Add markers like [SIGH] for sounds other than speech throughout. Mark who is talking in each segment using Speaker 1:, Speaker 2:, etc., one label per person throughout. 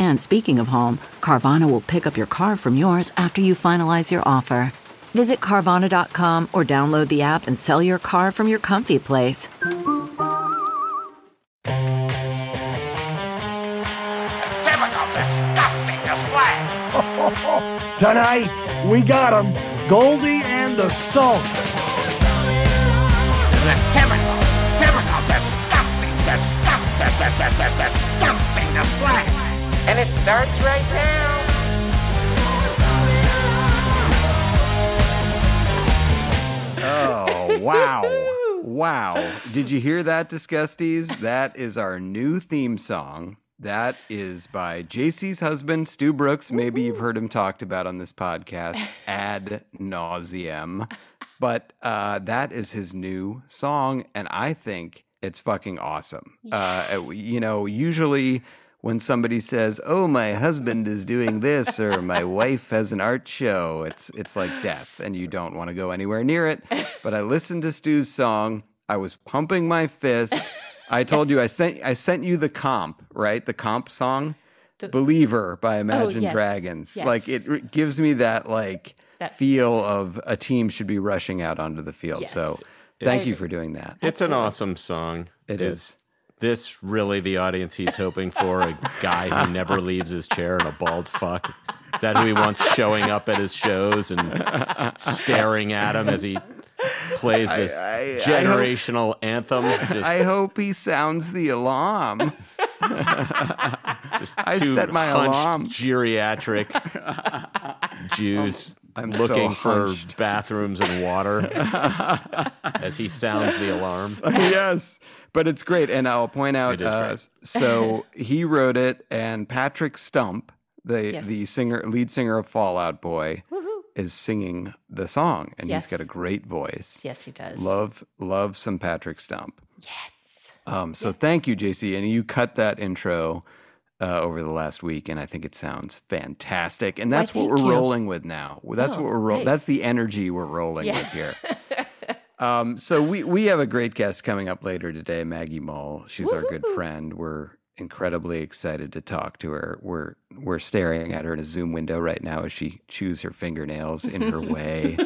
Speaker 1: And speaking of home, Carvana will pick up your car from yours after you finalize your offer. Visit Carvana.com or download the app and sell your car from your comfy place.
Speaker 2: Typical disgusting display.
Speaker 3: Tonight, we got 'em. Goldie and the Salt.
Speaker 2: The typical, typical disgusting, disgusting, disgusting, disgusting display. And it starts right now.
Speaker 4: Oh, wow. [LAUGHS] wow. Did you hear that, Disgusties? That is our new theme song. That is by JC's husband, Stu Brooks. Maybe you've heard him talked about on this podcast [LAUGHS] ad nauseum. But uh, that is his new song, and I think it's fucking awesome. Uh, you know, usually when somebody says, "Oh, my husband is doing this," or "My wife has an art show," it's it's like death, and you don't want to go anywhere near it. But I listened to Stu's song. I was pumping my fist. I [LAUGHS] told you I sent I sent you the comp, right? The comp song, "Believer" by oh, Imagine
Speaker 5: yes.
Speaker 4: Dragons.
Speaker 5: Yes.
Speaker 4: Like it r- gives me that like
Speaker 5: That-
Speaker 4: feel of a team should be rushing out onto the field.
Speaker 5: Yes.
Speaker 4: So thank
Speaker 5: I-
Speaker 4: you for doing that.
Speaker 6: It's an awesome song.
Speaker 4: It
Speaker 6: is.
Speaker 4: Is.
Speaker 6: This really the audience he's hoping for? A guy who never leaves his chair and a bald fuck? Is that who he wants showing up at his shows and staring at him as he plays this
Speaker 4: I- I hope-
Speaker 6: generational anthem? Just,
Speaker 4: I hope he sounds the alarm. [LAUGHS]
Speaker 6: just
Speaker 4: I set my
Speaker 6: hunched
Speaker 4: alarm.
Speaker 6: geriatric Jews
Speaker 4: I'm so
Speaker 6: looking for bathrooms and water [LAUGHS] as he sounds the alarm. [LAUGHS]
Speaker 4: yes, but it's great, and I'll point out. Uh, so [LAUGHS] he wrote it, and Patrick Stump, the
Speaker 5: Yes.
Speaker 4: the singer, lead singer of Fall Out Boy, is singing the song, and
Speaker 5: Yes.
Speaker 4: he's got a great voice.
Speaker 5: Yes, he does.
Speaker 4: Love, love some Patrick Stump.
Speaker 5: Yes.
Speaker 4: Um, so thank you, JC, and you cut that intro. Uh, over the last week, and I think it sounds fantastic. And that's what we're
Speaker 5: you.
Speaker 4: rolling with now. That's
Speaker 5: Oh,
Speaker 4: what we're rolling.
Speaker 5: nice.
Speaker 4: That's the energy we're rolling
Speaker 5: Yeah.
Speaker 4: with here. [LAUGHS] Um, so we we have a great guest coming up later today, Maggie Mull. She's our good friend. We're incredibly excited to talk to her. We're we're staring at her in a Zoom window right now as she chews her fingernails in her [LAUGHS] way.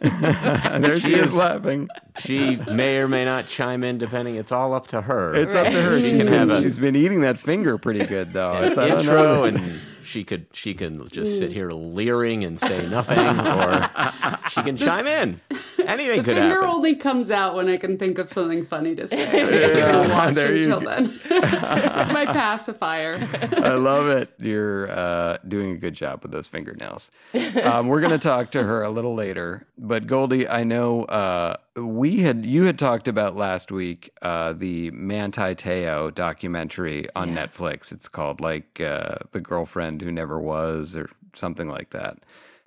Speaker 4: [LAUGHS] there she,
Speaker 6: She
Speaker 4: is
Speaker 6: is-
Speaker 4: laughing.
Speaker 6: She may or may not chime in, depending. It's all up to her.
Speaker 4: It's up to her.
Speaker 6: She
Speaker 4: She's
Speaker 6: can have
Speaker 4: been,
Speaker 6: a-
Speaker 4: she's been eating that finger pretty good though.
Speaker 6: an
Speaker 4: It's-
Speaker 6: intro, and she could she can just sit here leering and say nothing, or she can [LAUGHS] chime in. Anything
Speaker 7: The
Speaker 6: could
Speaker 7: finger
Speaker 6: happen.
Speaker 7: only comes out when I can think of something funny to say. I'm [LAUGHS] just gonna watch
Speaker 4: there
Speaker 7: until then. [LAUGHS] it's my pacifier.
Speaker 4: I love it. You're uh, doing a good job with those fingernails. Um, we're going to talk to her a little later. But Goldie, I know uh, we had you had talked about last week uh, the Manti Te'o documentary on Netflix. It's called like uh, the girlfriend who never was, or something like that.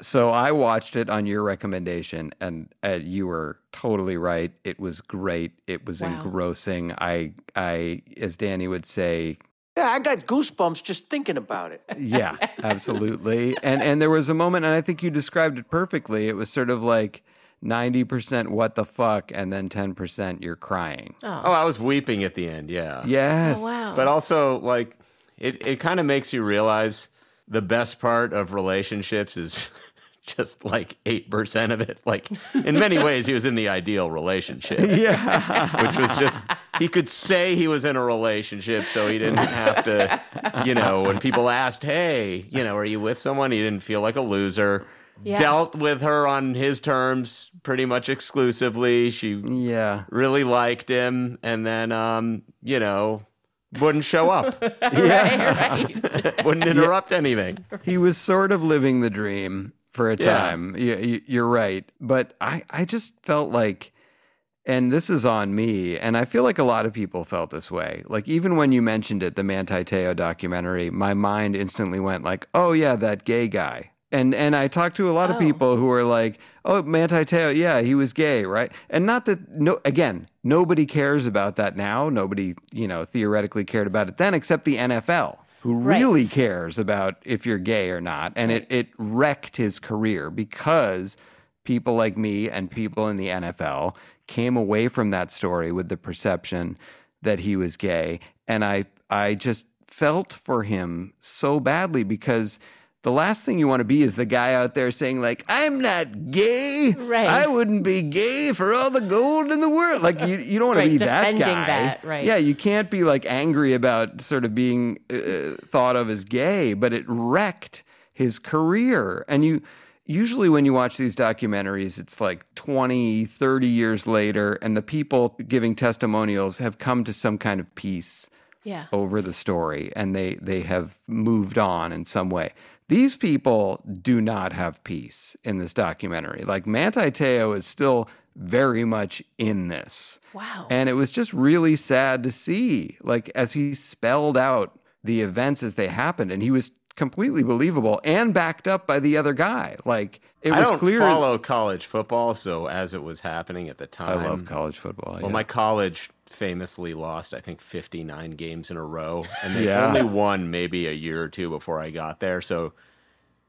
Speaker 4: So I watched it on your recommendation, and uh, you were totally right. It was great. It was engrossing. I, I, as Danny would say,
Speaker 3: Yeah, I got goosebumps just thinking about it.
Speaker 4: yeah, absolutely. And and there was a moment, and I think you described it perfectly. It was sort of like ninety percent what the fuck, and then ten percent you're crying.
Speaker 6: Oh. oh, I was weeping at the end. Yeah.
Speaker 4: Yes.
Speaker 5: Oh, wow.
Speaker 6: But also, like, it it kind of makes you realize the best part of relationships is. [LAUGHS] Just like eight percent of it, like in many [LAUGHS] ways, he was in the ideal relationship. [LAUGHS]
Speaker 4: Yeah.
Speaker 6: which was just he could say he was in a relationship, so he didn't have to, you know, when people asked, "Hey, you know, are you with someone?" He didn't feel like a loser.
Speaker 5: Yeah.
Speaker 6: Dealt with her on his terms pretty much exclusively. She
Speaker 4: Yeah.
Speaker 6: really liked him, and then, um, you know, wouldn't show up, [LAUGHS]
Speaker 5: right, right. [LAUGHS]
Speaker 6: wouldn't interrupt anything.
Speaker 4: He was sort of living the dream for a time. Yeah, you, you're right. But I, I just felt like, and this is on me, and I feel like a lot of people felt this way. Like even when you mentioned it, the Manti Te'o documentary, my mind instantly went like, "Oh yeah, that gay guy." And and I talked to a lot of
Speaker 5: Oh.
Speaker 4: people who were like, "Oh, Manti Te'o, yeah, he was gay, right?" And not that no, again, nobody cares about that now. Nobody, you know, theoretically cared about it then, except the NFL, who
Speaker 5: Right.
Speaker 4: really cares about if you're gay or not. And it, it wrecked his career because people like me and people in the NFL came away from that story with the perception that he was gay. And I I just felt for him so badly because the last thing you want to be is the guy out there saying like I'm not gay.
Speaker 5: Right.
Speaker 4: I wouldn't be gay for all the gold in the world. Like you, you don't want
Speaker 5: Right,
Speaker 4: to be that guy.
Speaker 5: that, right.
Speaker 4: Yeah, you can't be like angry about sort of being uh, thought of as gay, but it wrecked his career. And you usually when you watch these documentaries, it's like 20, 30 years later and the people giving testimonials have come to some kind of peace
Speaker 5: Yeah.
Speaker 4: over the story and they they have moved on in some way. These people do not have peace in this documentary. Like Manti Te'o is still very much in this.
Speaker 5: Wow.
Speaker 4: And it was just really sad to see, like as he spelled out the events as they happened, and he was completely believable and backed up by the other guy. Like it
Speaker 6: I
Speaker 4: was
Speaker 6: don't
Speaker 4: clear.
Speaker 6: follow college football, so as it was happening at the time, I
Speaker 4: love college football.
Speaker 6: Well,
Speaker 4: yeah.
Speaker 6: my college famously lost, I think, 59 games in a row, and they
Speaker 4: Yeah.
Speaker 6: only won maybe a year or two before I got there. So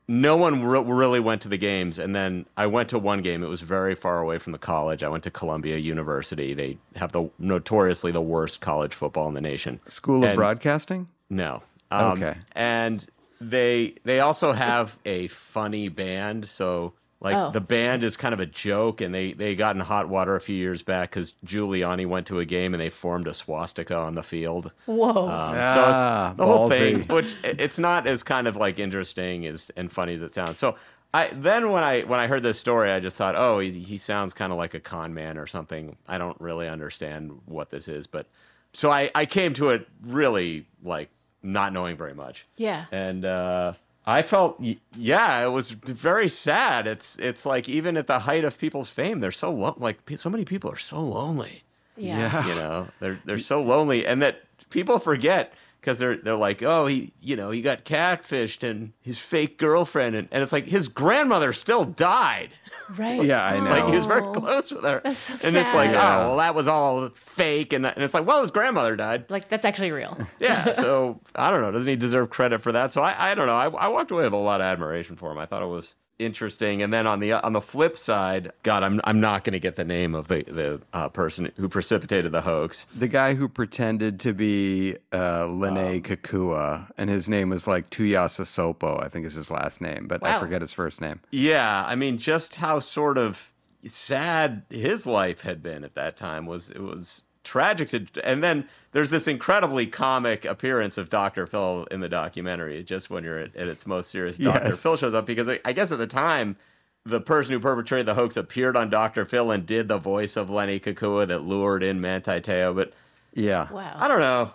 Speaker 6: no one re- really went to the games. And then I went to one game. It was very far away from the college. I went to Columbia University. They have the notoriously the worst college football in the nation.
Speaker 4: School of
Speaker 6: And-
Speaker 4: Broadcasting.
Speaker 6: No. Um,
Speaker 4: Okay.
Speaker 6: And they they also have a funny band, so like
Speaker 5: Oh.
Speaker 6: the band is kind of a joke, and they they got in hot water a few years back because Giuliani went to a game and they formed a swastika on the field.
Speaker 5: Whoa.
Speaker 6: Um,
Speaker 4: Ah,
Speaker 6: so it's the whole thing, which it's not as kind of like interesting as and funny as it sounds. So I then when I when I heard this story, I just thought, oh, he, he sounds kind of like a con man or something. I don't really understand what this is, but so I I came to it really like not knowing very much,
Speaker 5: yeah.
Speaker 6: and uh, I felt yeah, it was very sad. It's it's like even at the height of people's fame, they're so lo- like so many people are so lonely
Speaker 5: Yeah.
Speaker 6: you know they're they're so lonely and that people forget because they're they're like oh he you know he got catfished and his fake girlfriend and, and it's like his grandmother still died
Speaker 5: Right.
Speaker 4: Yeah, I know.
Speaker 6: like he was very close with her
Speaker 5: That's so
Speaker 6: and it's like.
Speaker 4: Yeah.
Speaker 6: oh well that was all fake and, and it's like well his grandmother died
Speaker 5: Like that's actually real. [LAUGHS]
Speaker 6: yeah so i don't know doesn't he deserve credit for that so i, I don't know I, I walked away with a lot of admiration for him i thought it was interesting. And then on the on the flip side god i'm, I'm not going to get the name of the the uh, person who precipitated the hoax.
Speaker 4: The guy who pretended to be uh, Lennay
Speaker 6: Um,
Speaker 4: Kekua, and his name was like Tuiasosopo, I think is his last name, but I forget his first name.
Speaker 6: Yeah, I mean, just how sort of sad his life had been at that time was it was tragic to and then there's this incredibly comic appearance of Dr. Phil in the documentary just when you're at, at its most serious Dr.
Speaker 4: Yes.
Speaker 6: Phil shows up because I, I guess at the time the person who perpetrated the hoax appeared on Dr. Phil and did the voice of Lennay Kekua that lured in Manti Te'o but
Speaker 4: Yeah.
Speaker 5: Wow.
Speaker 6: I don't know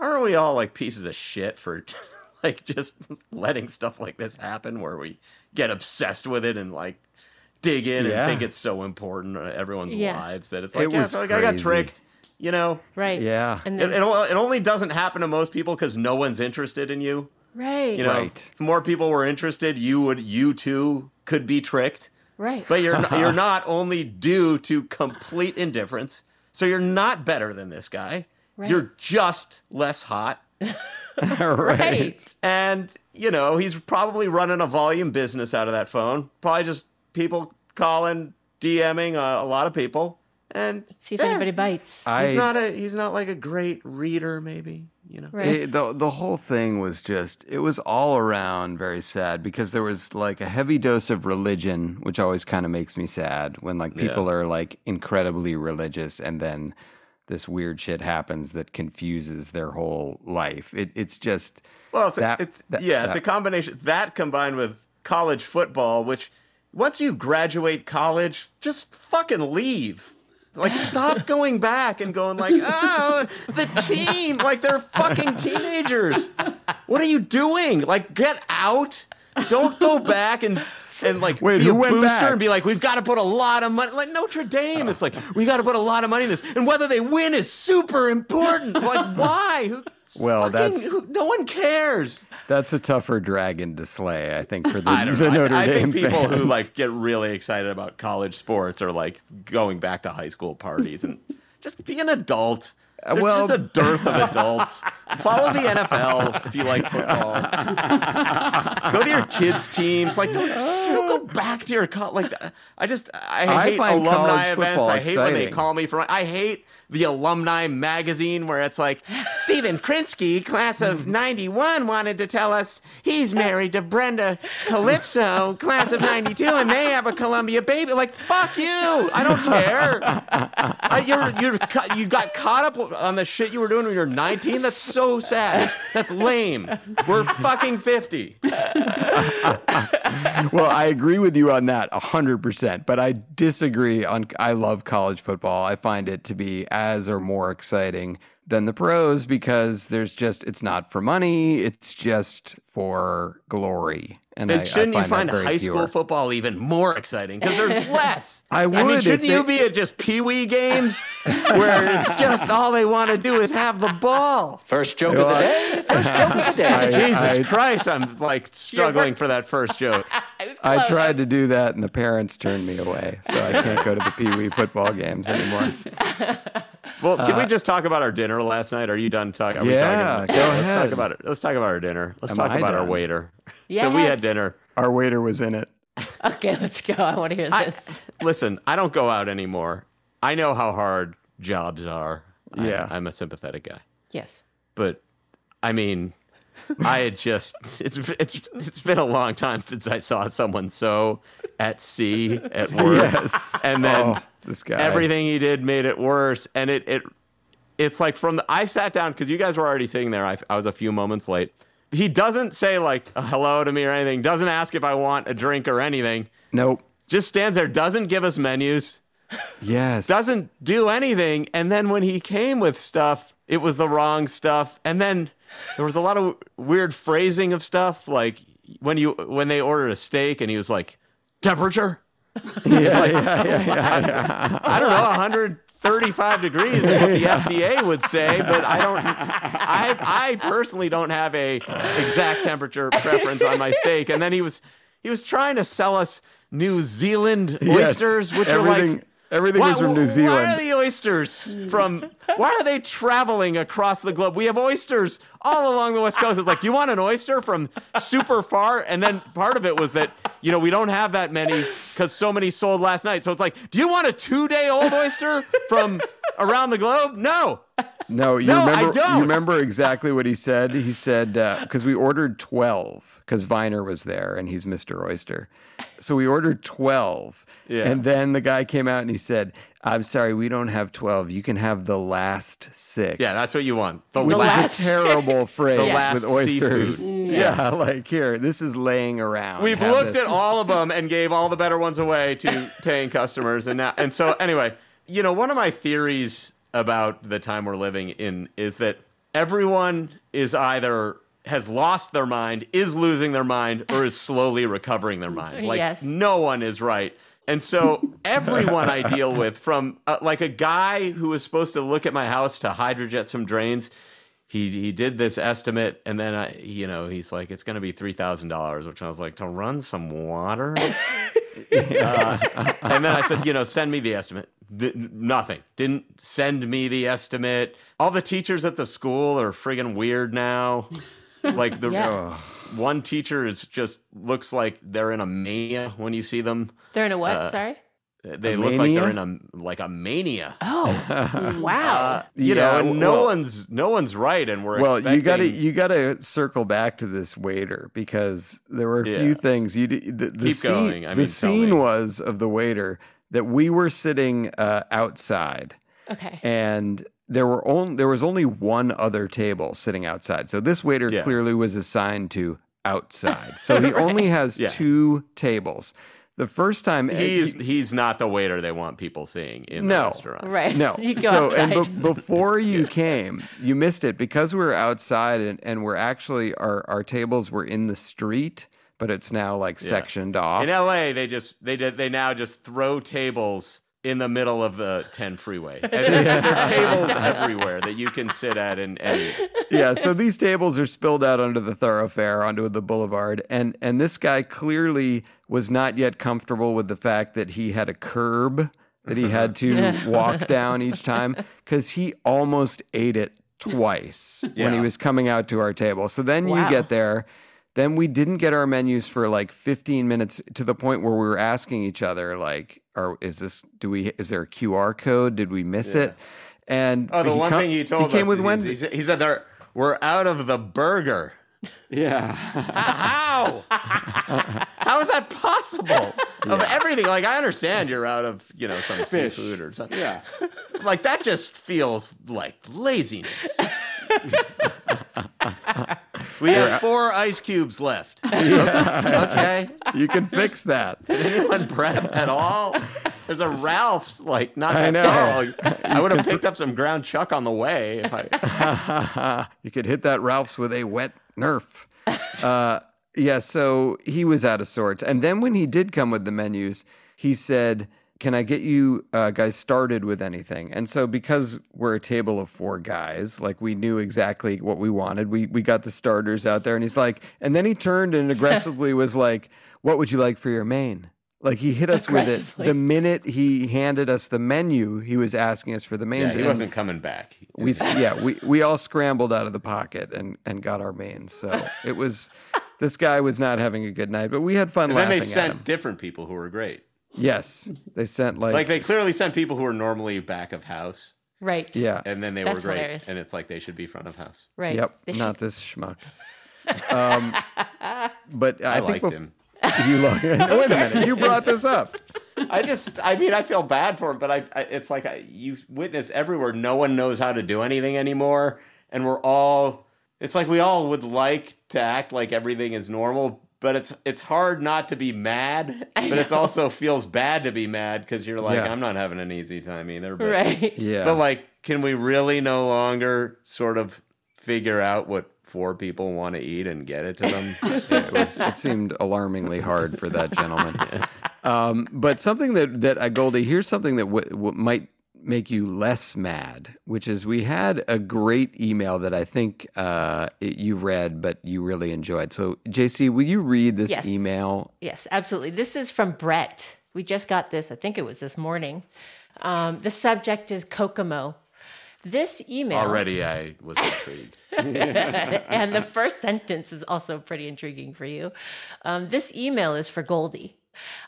Speaker 6: aren't we all like pieces of shit for [LAUGHS] like just letting stuff like this happen where we get obsessed with it and like dig in
Speaker 4: Yeah.
Speaker 6: and think it's so important in everyone's
Speaker 5: Yeah.
Speaker 6: lives that it's like
Speaker 4: It
Speaker 6: yeah, so like I got tricked you know
Speaker 5: Right.
Speaker 4: Yeah.
Speaker 5: And
Speaker 6: it,
Speaker 5: then,
Speaker 6: it, o- it only doesn't happen to most people because no one's interested in you
Speaker 5: right.
Speaker 6: you know
Speaker 4: Right.
Speaker 6: if more people were interested you would you too could be tricked
Speaker 5: right.
Speaker 6: but you're not, you're [LAUGHS] not only due to complete indifference so you're not better than this guy
Speaker 5: Right.
Speaker 6: you're just less hot [LAUGHS]
Speaker 5: right.
Speaker 6: and, you know, he's probably running a volume business out of that phone. Probably just people calling, DMing uh, a lot of people. And
Speaker 5: See if
Speaker 6: eh,
Speaker 5: anybody bites.
Speaker 4: I
Speaker 6: he's not a he's not like a great reader, maybe, you know.
Speaker 5: right.
Speaker 4: It, the the whole thing was just it was all around very sad because there was like a heavy dose of religion, which always kind of makes me sad when like people are like incredibly religious and then this weird shit happens that confuses their whole life. It, it's just
Speaker 6: Well, it's, a, it's
Speaker 4: that-
Speaker 6: yeah, it's a combination that combined with college football, which once you graduate college, just fucking leave. Like stop [LAUGHS] going back and going like, oh, the team, like they're fucking teenagers. What are you doing? Like get out. Don't go back and and like
Speaker 4: Wait,
Speaker 6: be a booster
Speaker 4: back?
Speaker 6: and be like, we've got to put a lot of money. Like Notre Dame, it's like we got to put a lot of money in this, and whether they win is super important. [LAUGHS] Like why? Who,
Speaker 4: Well,
Speaker 6: fucking-
Speaker 4: that's-
Speaker 6: who, no one cares.
Speaker 4: that's a tougher dragon to slay, I think, for [LAUGHS] the,
Speaker 6: I
Speaker 4: the. Notre
Speaker 6: I, I
Speaker 4: Dame
Speaker 6: think people who like get really excited about college sports are like going back to high school parties and just be an adult. There's
Speaker 4: Uh, well-
Speaker 6: just a dearth of adults. [LAUGHS] Follow the NFL if you like football. [LAUGHS] go to your kids' teams. Like don't, don't go back to your co- like. I just I
Speaker 4: I
Speaker 6: hate
Speaker 4: find
Speaker 6: alumni events. I hate when they call me from. I hate the alumni magazine where it's like Stephen Krinsky, class of [LAUGHS] '91, wanted to tell us he's married to Brenda Calypso, class of '92, and they have a Columbia baby. Like fuck you! I don't care. I, you're you're you got caught up on the shit you were doing when you were 19. That's so sad. That's lame. We're fucking 50.
Speaker 4: well, I agree with you on that hundred percent, but I disagree on. I love college football. I find it to be as or more exciting than the pros because there's just it's not for money. It's just for glory. And I,
Speaker 6: Then shouldn't
Speaker 4: I
Speaker 6: you
Speaker 4: find
Speaker 6: find
Speaker 4: that very
Speaker 6: high
Speaker 4: pure.
Speaker 6: school football even more exciting because there's [LAUGHS] less?
Speaker 4: I
Speaker 6: mean,
Speaker 4: would if
Speaker 6: shouldn't you be at just pee wee games where it's just [LAUGHS] all they want to do is have the ball?
Speaker 3: First joke of the day. First joke of the day. [LAUGHS]
Speaker 4: I-
Speaker 6: Jesus
Speaker 4: I-
Speaker 6: Christ, I'm like struggling for that first joke.
Speaker 4: I tried to do that, and the parents turned me away, so I can't go to the Pee Wee football games anymore.
Speaker 6: Well, can we just talk about our dinner last night? Are you done talking? Are we
Speaker 4: Uh, Yeah,
Speaker 6: talking?
Speaker 4: go
Speaker 6: let's talk about it. Let's talk about our dinner. Let's
Speaker 4: Am
Speaker 6: talk
Speaker 4: I
Speaker 6: about our
Speaker 4: done?
Speaker 6: Waiter. [LAUGHS] So we had dinner.
Speaker 4: Our waiter was in it. [LAUGHS]
Speaker 5: Okay, let's go. I want to hear
Speaker 6: I,
Speaker 5: this. [LAUGHS]
Speaker 6: listen, I don't go out anymore. I know how hard jobs are. I-
Speaker 4: Yeah.
Speaker 6: I'm a sympathetic guy.
Speaker 5: yes.
Speaker 6: but I mean, I had just it's it's it's been a long time since I saw someone so at sea at work.
Speaker 4: Yes.
Speaker 6: and then
Speaker 4: Oh, this guy.
Speaker 6: everything he did made it worse, and it it it's like from the I sat down because you guys were already sitting there. I, I was a few moments late. He doesn't say like oh, hello to me or anything. Doesn't ask if I want a drink or anything.
Speaker 4: Nope.
Speaker 6: Just stands there. Doesn't give us menus
Speaker 4: Yes.
Speaker 6: doesn't do anything. And then when he came with stuff, it was the wrong stuff. And then there was a lot of weird phrasing of stuff, like when you when they ordered a steak and he was like, temperature.
Speaker 4: Yeah, [LAUGHS] yeah, yeah, yeah.
Speaker 6: I don't know, 135 degrees is what the FDA would say, but I don't. I I personally don't have a exact temperature preference on my steak. And then he was he was trying to sell us New Zealand
Speaker 4: Yes.
Speaker 6: oysters, which
Speaker 4: everything,
Speaker 6: are like
Speaker 4: everything was from New Zealand.
Speaker 6: Why are the oysters from? Why are they traveling across the globe? We have oysters all along the west coast. It's like, do you want an oyster from super far? And then part of it was that you know we don't have that many because so many sold last night. So it's like, do you want a two-day-old oyster from around the globe? No.
Speaker 4: No, you
Speaker 6: No, I
Speaker 4: remember?
Speaker 6: don't.
Speaker 4: You remember exactly what he said? He said uh, because we ordered twelve because Viner was there and he's Mr. Oyster, so we ordered twelve.
Speaker 6: Yeah.
Speaker 4: And then the guy came out and he said, "I'm sorry, we don't have twelve. You can have the last six.
Speaker 6: Yeah, that's what you want. The
Speaker 4: Which
Speaker 6: last.
Speaker 4: is a terrible [LAUGHS] phrase
Speaker 6: last
Speaker 4: with oysters.
Speaker 6: seafood.
Speaker 4: Yeah. [LAUGHS] like here, this is laying around.
Speaker 6: We've
Speaker 4: Have
Speaker 6: looked
Speaker 4: this.
Speaker 6: at all of them and gave all the better ones away to [LAUGHS] paying customers, and now and so anyway, you know, one of my theories about the time we're living in is that everyone is either has lost their mind, is losing their mind, or is slowly recovering their mind. Like
Speaker 5: Yes.
Speaker 6: no one is right. And so everyone I deal with, from uh, like a guy who was supposed to look at my house to hydrojet some drains, he he did this estimate, and then I, you know, he's like, it's going to be three thousand dollars, which I was like, to run some water. [LAUGHS] Uh, and then I said, you know, send me the estimate. D- nothing. Didn't send me the estimate. All the teachers at the school are friggin' weird now. Like the
Speaker 5: Yeah.
Speaker 6: One teacher is just looks like they're in a mania when you see them.
Speaker 5: They're in a what?
Speaker 6: Uh,
Speaker 5: Sorry.
Speaker 6: They
Speaker 4: A
Speaker 6: look like they're in a like a mania.
Speaker 5: Oh, [LAUGHS] wow.
Speaker 6: You
Speaker 4: Yeah,
Speaker 6: know, and no
Speaker 4: well-
Speaker 6: one's no one's right, and we're
Speaker 4: Well, you got to you got to circle back to this waiter because there were a
Speaker 6: Yeah.
Speaker 4: few things you d- the, the
Speaker 6: Keep
Speaker 4: scene,
Speaker 6: going. I
Speaker 4: the
Speaker 6: mean, tell
Speaker 4: scene
Speaker 6: me.
Speaker 4: was of the waiter that we were sitting uh, outside
Speaker 5: okay.
Speaker 4: and there were only there was only one other table sitting outside. So this waiter
Speaker 6: Yeah.
Speaker 4: clearly was assigned to outside. [LAUGHS] So he only has
Speaker 6: Yeah.
Speaker 4: two tables. The first time uh,
Speaker 6: He's
Speaker 4: he-
Speaker 6: he's not the waiter they want people seeing in the
Speaker 4: No.
Speaker 6: restaurant.
Speaker 5: Right.
Speaker 4: no. [LAUGHS]
Speaker 5: You go
Speaker 4: so
Speaker 5: outside.
Speaker 4: and be- before [LAUGHS] you came, you missed it because we were outside and, and we're actually our our tables were in the street, but it's now like sectioned off.
Speaker 6: In LA, they just they did they now just throw tables in the middle of the 10 freeway. [LAUGHS] And there, there are tables everywhere that you can sit at and, and eat.
Speaker 4: yeah, so these tables are spilled out onto the thoroughfare, onto the boulevard, and and this guy clearly was not yet comfortable with the fact that he had a curb that he had to [LAUGHS] walk down each time because he almost ate it twice when he was coming out to our table. So then you get there. Then we didn't get our menus for like 15 minutes to the point where we were asking each other, like, "Are is this? Do we? Is there a QR code? Did we miss it?" And
Speaker 6: Oh, the one
Speaker 4: come-
Speaker 6: thing he told
Speaker 4: he came
Speaker 6: us
Speaker 4: with
Speaker 6: is
Speaker 4: Wendy.
Speaker 6: he, said- he said there we're out of the burger.
Speaker 4: Yeah.
Speaker 6: How? [LAUGHS] How is that possible? Of everything, like I understand you're out of you know some seafood or something. Yeah, [LAUGHS] like that just feels like laziness. [LAUGHS] we have four ice cubes left. [LAUGHS] okay,
Speaker 4: you can fix that.
Speaker 6: Did [LAUGHS] anyone prep at all? There's a Ralph's like not
Speaker 4: I know.
Speaker 6: far. I would have picked up some ground chuck on the way if I. [LAUGHS]
Speaker 4: you could hit that Ralph's with a wet Nerf. Uh, yeah, so he was out of sorts. And then when he did come with the menus, he said, Can I get you uh, guys started with anything? And so, because we're a table of four guys, like we knew exactly what we wanted, we, we got the starters out there. And he's like, And then he turned and aggressively [LAUGHS] was like, What would you like for your main? Like he hit us with it the minute he handed us the menu. He was asking us for the mains.
Speaker 6: Yeah, he wasn't coming back.
Speaker 4: we yeah we we all scrambled out of the pocket and and got our mains. So it was this guy was not having a good night, but we had fun
Speaker 6: And then they sent different people who were great.
Speaker 4: Yes, they sent like
Speaker 6: Like they clearly sent people who are normally back of house,
Speaker 5: Right.
Speaker 4: yeah
Speaker 6: and then they
Speaker 5: That's
Speaker 6: were great.
Speaker 5: hilarious.
Speaker 6: And it's like they should be front of house.
Speaker 5: Right.
Speaker 4: yep
Speaker 5: They
Speaker 4: not
Speaker 5: should-
Speaker 4: this schmuck. [LAUGHS] Um, but I,
Speaker 6: I,
Speaker 4: think
Speaker 6: liked
Speaker 4: bef-
Speaker 6: him. [LAUGHS]
Speaker 4: You like? [LAUGHS] Wait a minute, you brought this up.
Speaker 6: I just, I mean, I feel bad for him, but I, I it's like I, you witness everywhere. No one knows how to do anything anymore, and we're all. It's like we all would like to act like everything is normal, but it's it's hard not to be mad. [LAUGHS] But it also feels bad to be mad because you're like,
Speaker 4: Yeah.
Speaker 6: I'm not having an easy time either. But,
Speaker 5: Right.
Speaker 4: Yeah,
Speaker 6: But like, can we really no longer sort of figure out what four people want to eat and get it to them? [LAUGHS]
Speaker 4: it, was, it seemed alarmingly hard for that gentleman. [LAUGHS] Um, but something that that uh, Goldie, here's something that w- w- might make you less mad, which is we had a great email that I think uh, it- you read, but you really enjoyed. So, JC, will you read this
Speaker 5: Yes.
Speaker 4: email?
Speaker 5: Yes, absolutely. This is from Brett. We just got this, I think it was this morning. Um, the subject is Kokomo. This email.
Speaker 6: Already, I was intrigued. [LAUGHS] [LAUGHS]
Speaker 5: and the first sentence is also pretty intriguing for you. Um, this email is for Goldie.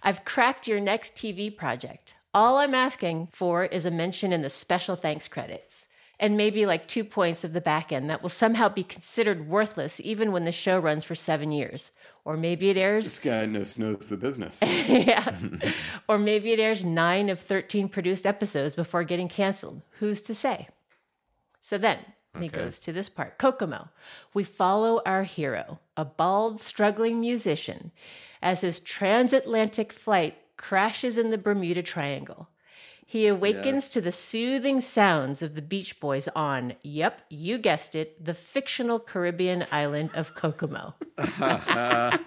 Speaker 5: I've cracked your next TV project. All I'm asking for is a mention in the special thanks credits. And maybe like two points of the back end that will somehow be considered worthless even when the show runs for seven years. Or maybe it airs This
Speaker 4: guy knows knows the business. [LAUGHS]
Speaker 5: yeah. [LAUGHS] or maybe it airs nine of 13 produced episodes before getting canceled. Who's to say? So then he goes to this part Kokomo. We follow our hero, a bald, struggling musician, as his transatlantic flight crashes in the Bermuda Triangle. He awakens to the soothing sounds of the Beach Boys on, yep, you guessed it, the fictional Caribbean island of Kokomo. [LAUGHS]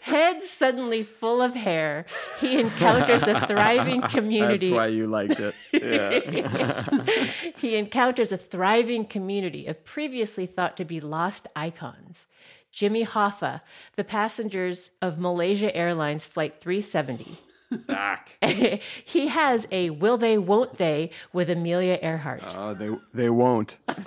Speaker 5: Head suddenly full of hair, he encounters a thriving [LAUGHS] community.
Speaker 4: That's why you liked it. [LAUGHS]
Speaker 5: he encounters a thriving community of previously thought to be lost icons. Jimmy Hoffa, the passengers of Malaysia Airlines Flight 370. Back. [LAUGHS] he has a will they, won't they with Amelia Earhart.
Speaker 4: Oh, they they won't. [LAUGHS]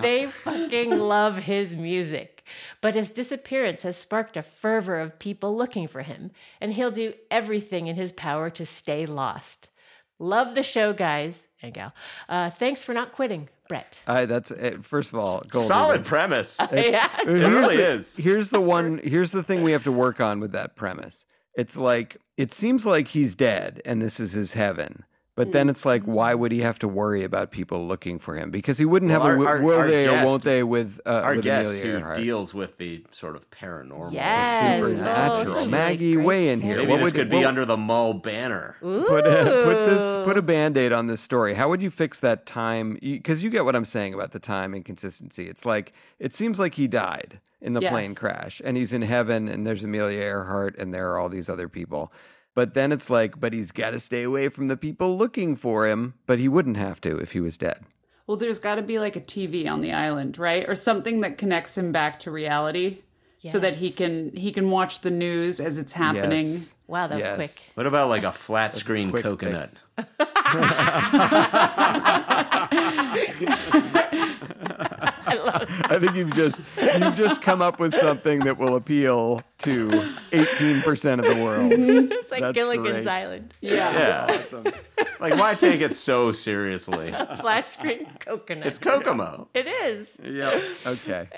Speaker 5: they fucking love his music. But his disappearance has sparked a fervor of people looking for him, and he'll do everything in his power to stay lost. Love the show, guys and gal. Uh, thanks for not quitting, Brett.
Speaker 4: I, that's uh, first of all, Goldie,
Speaker 6: Solid
Speaker 4: that's-
Speaker 6: premise. [LAUGHS]
Speaker 5: yeah.
Speaker 6: It really
Speaker 4: the,
Speaker 6: is.
Speaker 4: Here's the one. Here's the thing we have to work on with that premise. It's like it seems like he's dead and this is his heaven, But then it's like, why would he have to worry about people looking for him? Because he wouldn't
Speaker 6: Well,
Speaker 4: have a
Speaker 6: our-
Speaker 4: will,
Speaker 6: our-
Speaker 4: will
Speaker 6: our
Speaker 4: they or
Speaker 6: guest-
Speaker 4: won't they with uh,
Speaker 6: Our
Speaker 4: with
Speaker 6: guest
Speaker 4: Amelia
Speaker 6: who
Speaker 4: Earhart.
Speaker 6: deals with the sort of paranormal.
Speaker 5: Yes.
Speaker 4: Supernatural.
Speaker 5: Oh, this
Speaker 4: Maggie,
Speaker 5: really
Speaker 4: weigh in here.
Speaker 6: Maybe
Speaker 4: What
Speaker 6: this
Speaker 4: would-
Speaker 6: could be
Speaker 4: what-
Speaker 6: under the Mull banner.
Speaker 4: put a, put this put a band-aid on this story how would you fix that time because you, get what i'm saying about the time inconsistency it's like it seems like he died in the plane
Speaker 7: Yes.
Speaker 4: crash and he's in heaven and there's amelia earhart and there are all these other people but then it's like but he's got to stay away from the people looking for him but he wouldn't have to if he was dead
Speaker 7: Well, there's got to be like a TV on the island, right? Or something that connects him back to reality so that he can he can watch the news as it's happening.
Speaker 4: Yes.
Speaker 5: Wow, that was
Speaker 4: Yes.
Speaker 5: quick.
Speaker 6: What about like a [LAUGHS] flat screen
Speaker 4: quick
Speaker 6: coconut? [LAUGHS] [LAUGHS] [LAUGHS]
Speaker 4: fix. [LAUGHS] I think you've just you've just come up with something that will appeal to 18% of the world. [LAUGHS]
Speaker 5: It's like
Speaker 4: That's
Speaker 5: Gilligan's
Speaker 4: great.
Speaker 5: Island.
Speaker 7: Yeah.
Speaker 6: Yeah. like, why take it so seriously?
Speaker 5: Flat screen coconut.
Speaker 6: It's Kokomo.
Speaker 5: It is.
Speaker 4: Yeah. Okay.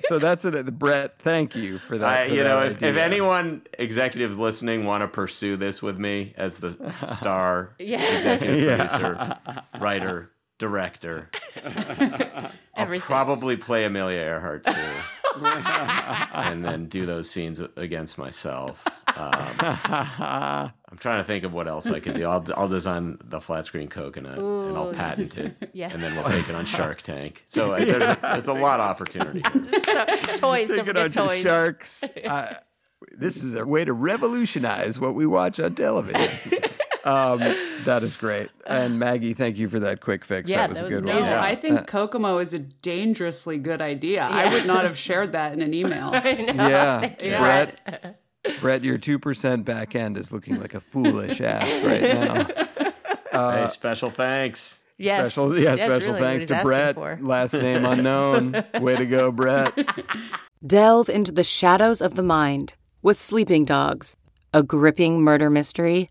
Speaker 4: So that's it. Uh, Brett, thank you for that.
Speaker 6: I,
Speaker 4: for
Speaker 6: you
Speaker 4: that
Speaker 6: know, if, if anyone executives listening want to pursue this with me as the star,
Speaker 5: Yeah.
Speaker 6: executive producer, writer, director, [LAUGHS] I'll probably play Amelia Earhart too, [LAUGHS] and then do those scenes against myself. Um, I'm trying to think of what else I can do. I'll, I'll design the flat screen coconut and I'll patent it, [LAUGHS]
Speaker 5: Yeah.
Speaker 6: and then we'll take it on Shark Tank. So uh, there's, a, there's a lot of opportunity.
Speaker 5: toys. Don't
Speaker 4: Take it on
Speaker 5: forget
Speaker 4: to
Speaker 5: toys.
Speaker 4: sharks. Uh, this is a way to revolutionize what we watch on television. Um, that is great. And [SIGHS] Maggie, thank you for that quick fix.
Speaker 5: Yeah,
Speaker 4: that was
Speaker 5: that
Speaker 4: a good
Speaker 7: No,
Speaker 4: one.
Speaker 5: amazing.
Speaker 7: I think Kokomo is a dangerously good idea. I would not have [LAUGHS] shared that in an email. [LAUGHS]
Speaker 4: Yeah, [LAUGHS]
Speaker 7: you.
Speaker 4: Brett. Brett, your two percent back end is looking like a foolish ass right now.
Speaker 6: hey, special thanks.
Speaker 5: Yes.
Speaker 4: Special, yeah,
Speaker 5: That's
Speaker 4: special
Speaker 5: really
Speaker 4: thanks to Brett.
Speaker 5: for.
Speaker 4: Last name unknown. Way to go, Brett.
Speaker 8: Delve into the shadows of the mind with Sleeping Dogs, a gripping murder mystery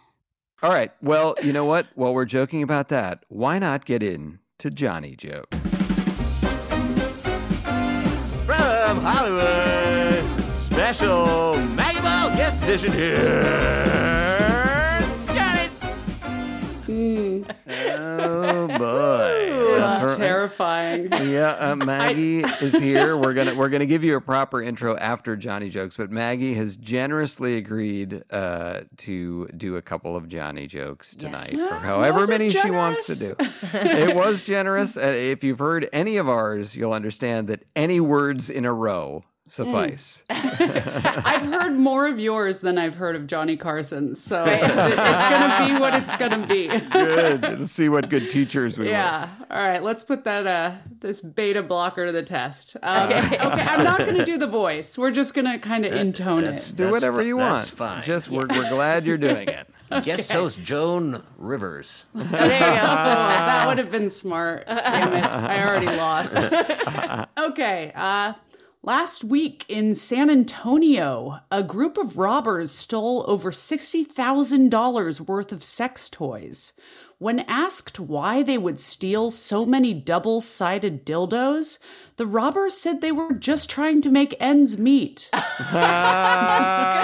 Speaker 4: All right. Well, you know what? While we're joking about that, why not get in to Johnny jokes?
Speaker 6: From Hollywood, special Maggie Mull guest edition here. Johnny's.
Speaker 4: Oh boy.
Speaker 7: This is
Speaker 4: Her-
Speaker 7: terrifying.
Speaker 4: Yeah, uh, [LAUGHS] Maggie is here. We're gonna we're gonna give you a proper intro after Johnny jokes, but Maggie has generously agreed uh, to do a couple of Johnny jokes tonight, or however many she wants to do. it [LAUGHS] was generous. Uh, if you've heard any of ours, you'll understand that any words in a row suffice. [LAUGHS]
Speaker 7: I've heard more of yours than I've heard of Johnny Carson's, so it's gonna be what it's gonna be.
Speaker 4: Good. Let's see what good teachers we were.
Speaker 7: Yeah. All right. Let's put that uh this beta blocker to the test. Um, okay. I'm not gonna do the voice. We're just gonna kind of intone it.
Speaker 4: Do whatever you want.
Speaker 6: that's fine.
Speaker 4: Just we're, we're glad you're doing it. [LAUGHS]
Speaker 6: Guest host Joan Rivers. [LAUGHS]
Speaker 5: Oh, there you go.
Speaker 7: Oh, that would have been smart. Damn it. I already lost. Okay. Uh, last week in San Antonio, a group of robbers stole over $60,000 worth of sex toys. When asked why they would steal so many double sided dildos, the robbers said they were just trying to make ends meet. Ah,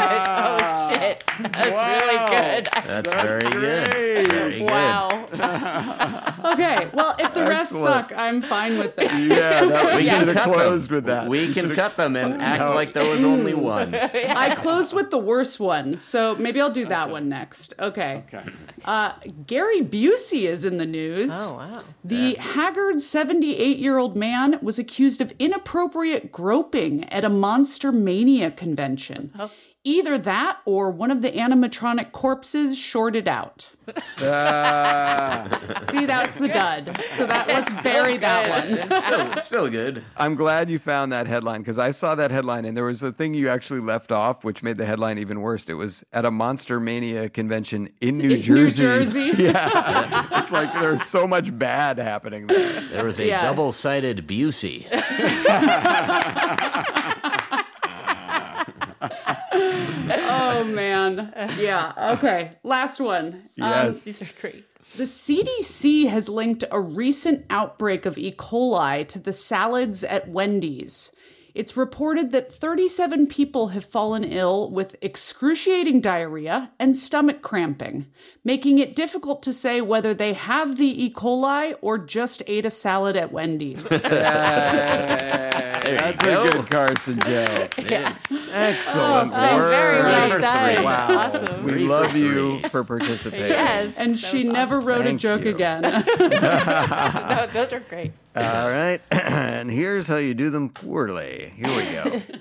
Speaker 7: [LAUGHS] [LAUGHS] That's good.
Speaker 5: Oh shit. That's really good.
Speaker 6: That's, very good. Very
Speaker 5: Wow. [LAUGHS]
Speaker 7: Okay, well, if the rest
Speaker 4: Excellent.
Speaker 7: suck, I'm fine with that.
Speaker 4: Yeah, that, we
Speaker 6: We
Speaker 4: should
Speaker 6: can
Speaker 4: have
Speaker 6: cut
Speaker 4: closed
Speaker 6: them.
Speaker 4: with that.
Speaker 6: We can cut them and act like there was only one.
Speaker 7: I closed with the worst one, so maybe I'll do that one next. Okay. Okay. Uh, Gary Busey is in the news.
Speaker 5: Oh, wow.
Speaker 7: The haggard 78 year old man was accused of inappropriate groping at a Monster Mania convention. Oh. Either that or one of the animatronic corpses shorted out.
Speaker 4: Ah.
Speaker 7: See, that's the dud. So that let's bury that one.
Speaker 6: It's still, it's still good.
Speaker 4: I'm glad you found that headline because I saw that headline and there was a thing you actually left off, which made the headline even worse. It was at a Monster Mania convention in New
Speaker 7: New
Speaker 4: Jersey.
Speaker 7: Jersey. [LAUGHS]
Speaker 4: Yeah, it's like there's so much bad happening there.
Speaker 6: There was a
Speaker 7: Yes.
Speaker 6: double-sided Busey. [LAUGHS]
Speaker 7: Oh, man. Yeah. Okay. Last one.
Speaker 4: Um, yes.
Speaker 5: These are great.
Speaker 7: The CDC has linked a recent outbreak of E. coli to the salads at Wendy's. It's reported that 37 people have fallen ill with excruciating diarrhea and stomach cramping, making it difficult to say whether they have the E. coli or just ate a salad at Wendy's. [LAUGHS]
Speaker 6: There you
Speaker 4: That's
Speaker 6: go.
Speaker 4: a good Carson joke. [LAUGHS] Excellent
Speaker 5: Oh,
Speaker 4: work.
Speaker 5: very well
Speaker 6: Number
Speaker 5: done.
Speaker 6: three.
Speaker 4: Wow.
Speaker 5: Awesome.
Speaker 4: We
Speaker 6: Three
Speaker 4: love
Speaker 6: for
Speaker 4: you
Speaker 6: three.
Speaker 4: for participating.
Speaker 5: Yes.
Speaker 7: and
Speaker 5: that
Speaker 7: she
Speaker 5: was
Speaker 7: never wrote
Speaker 4: Thank
Speaker 7: a joke
Speaker 4: you.
Speaker 7: again. [LAUGHS]
Speaker 5: No, those are great.
Speaker 4: All right. [CLEARS THROAT] and here's how you do them poorly. Here we go. [LAUGHS]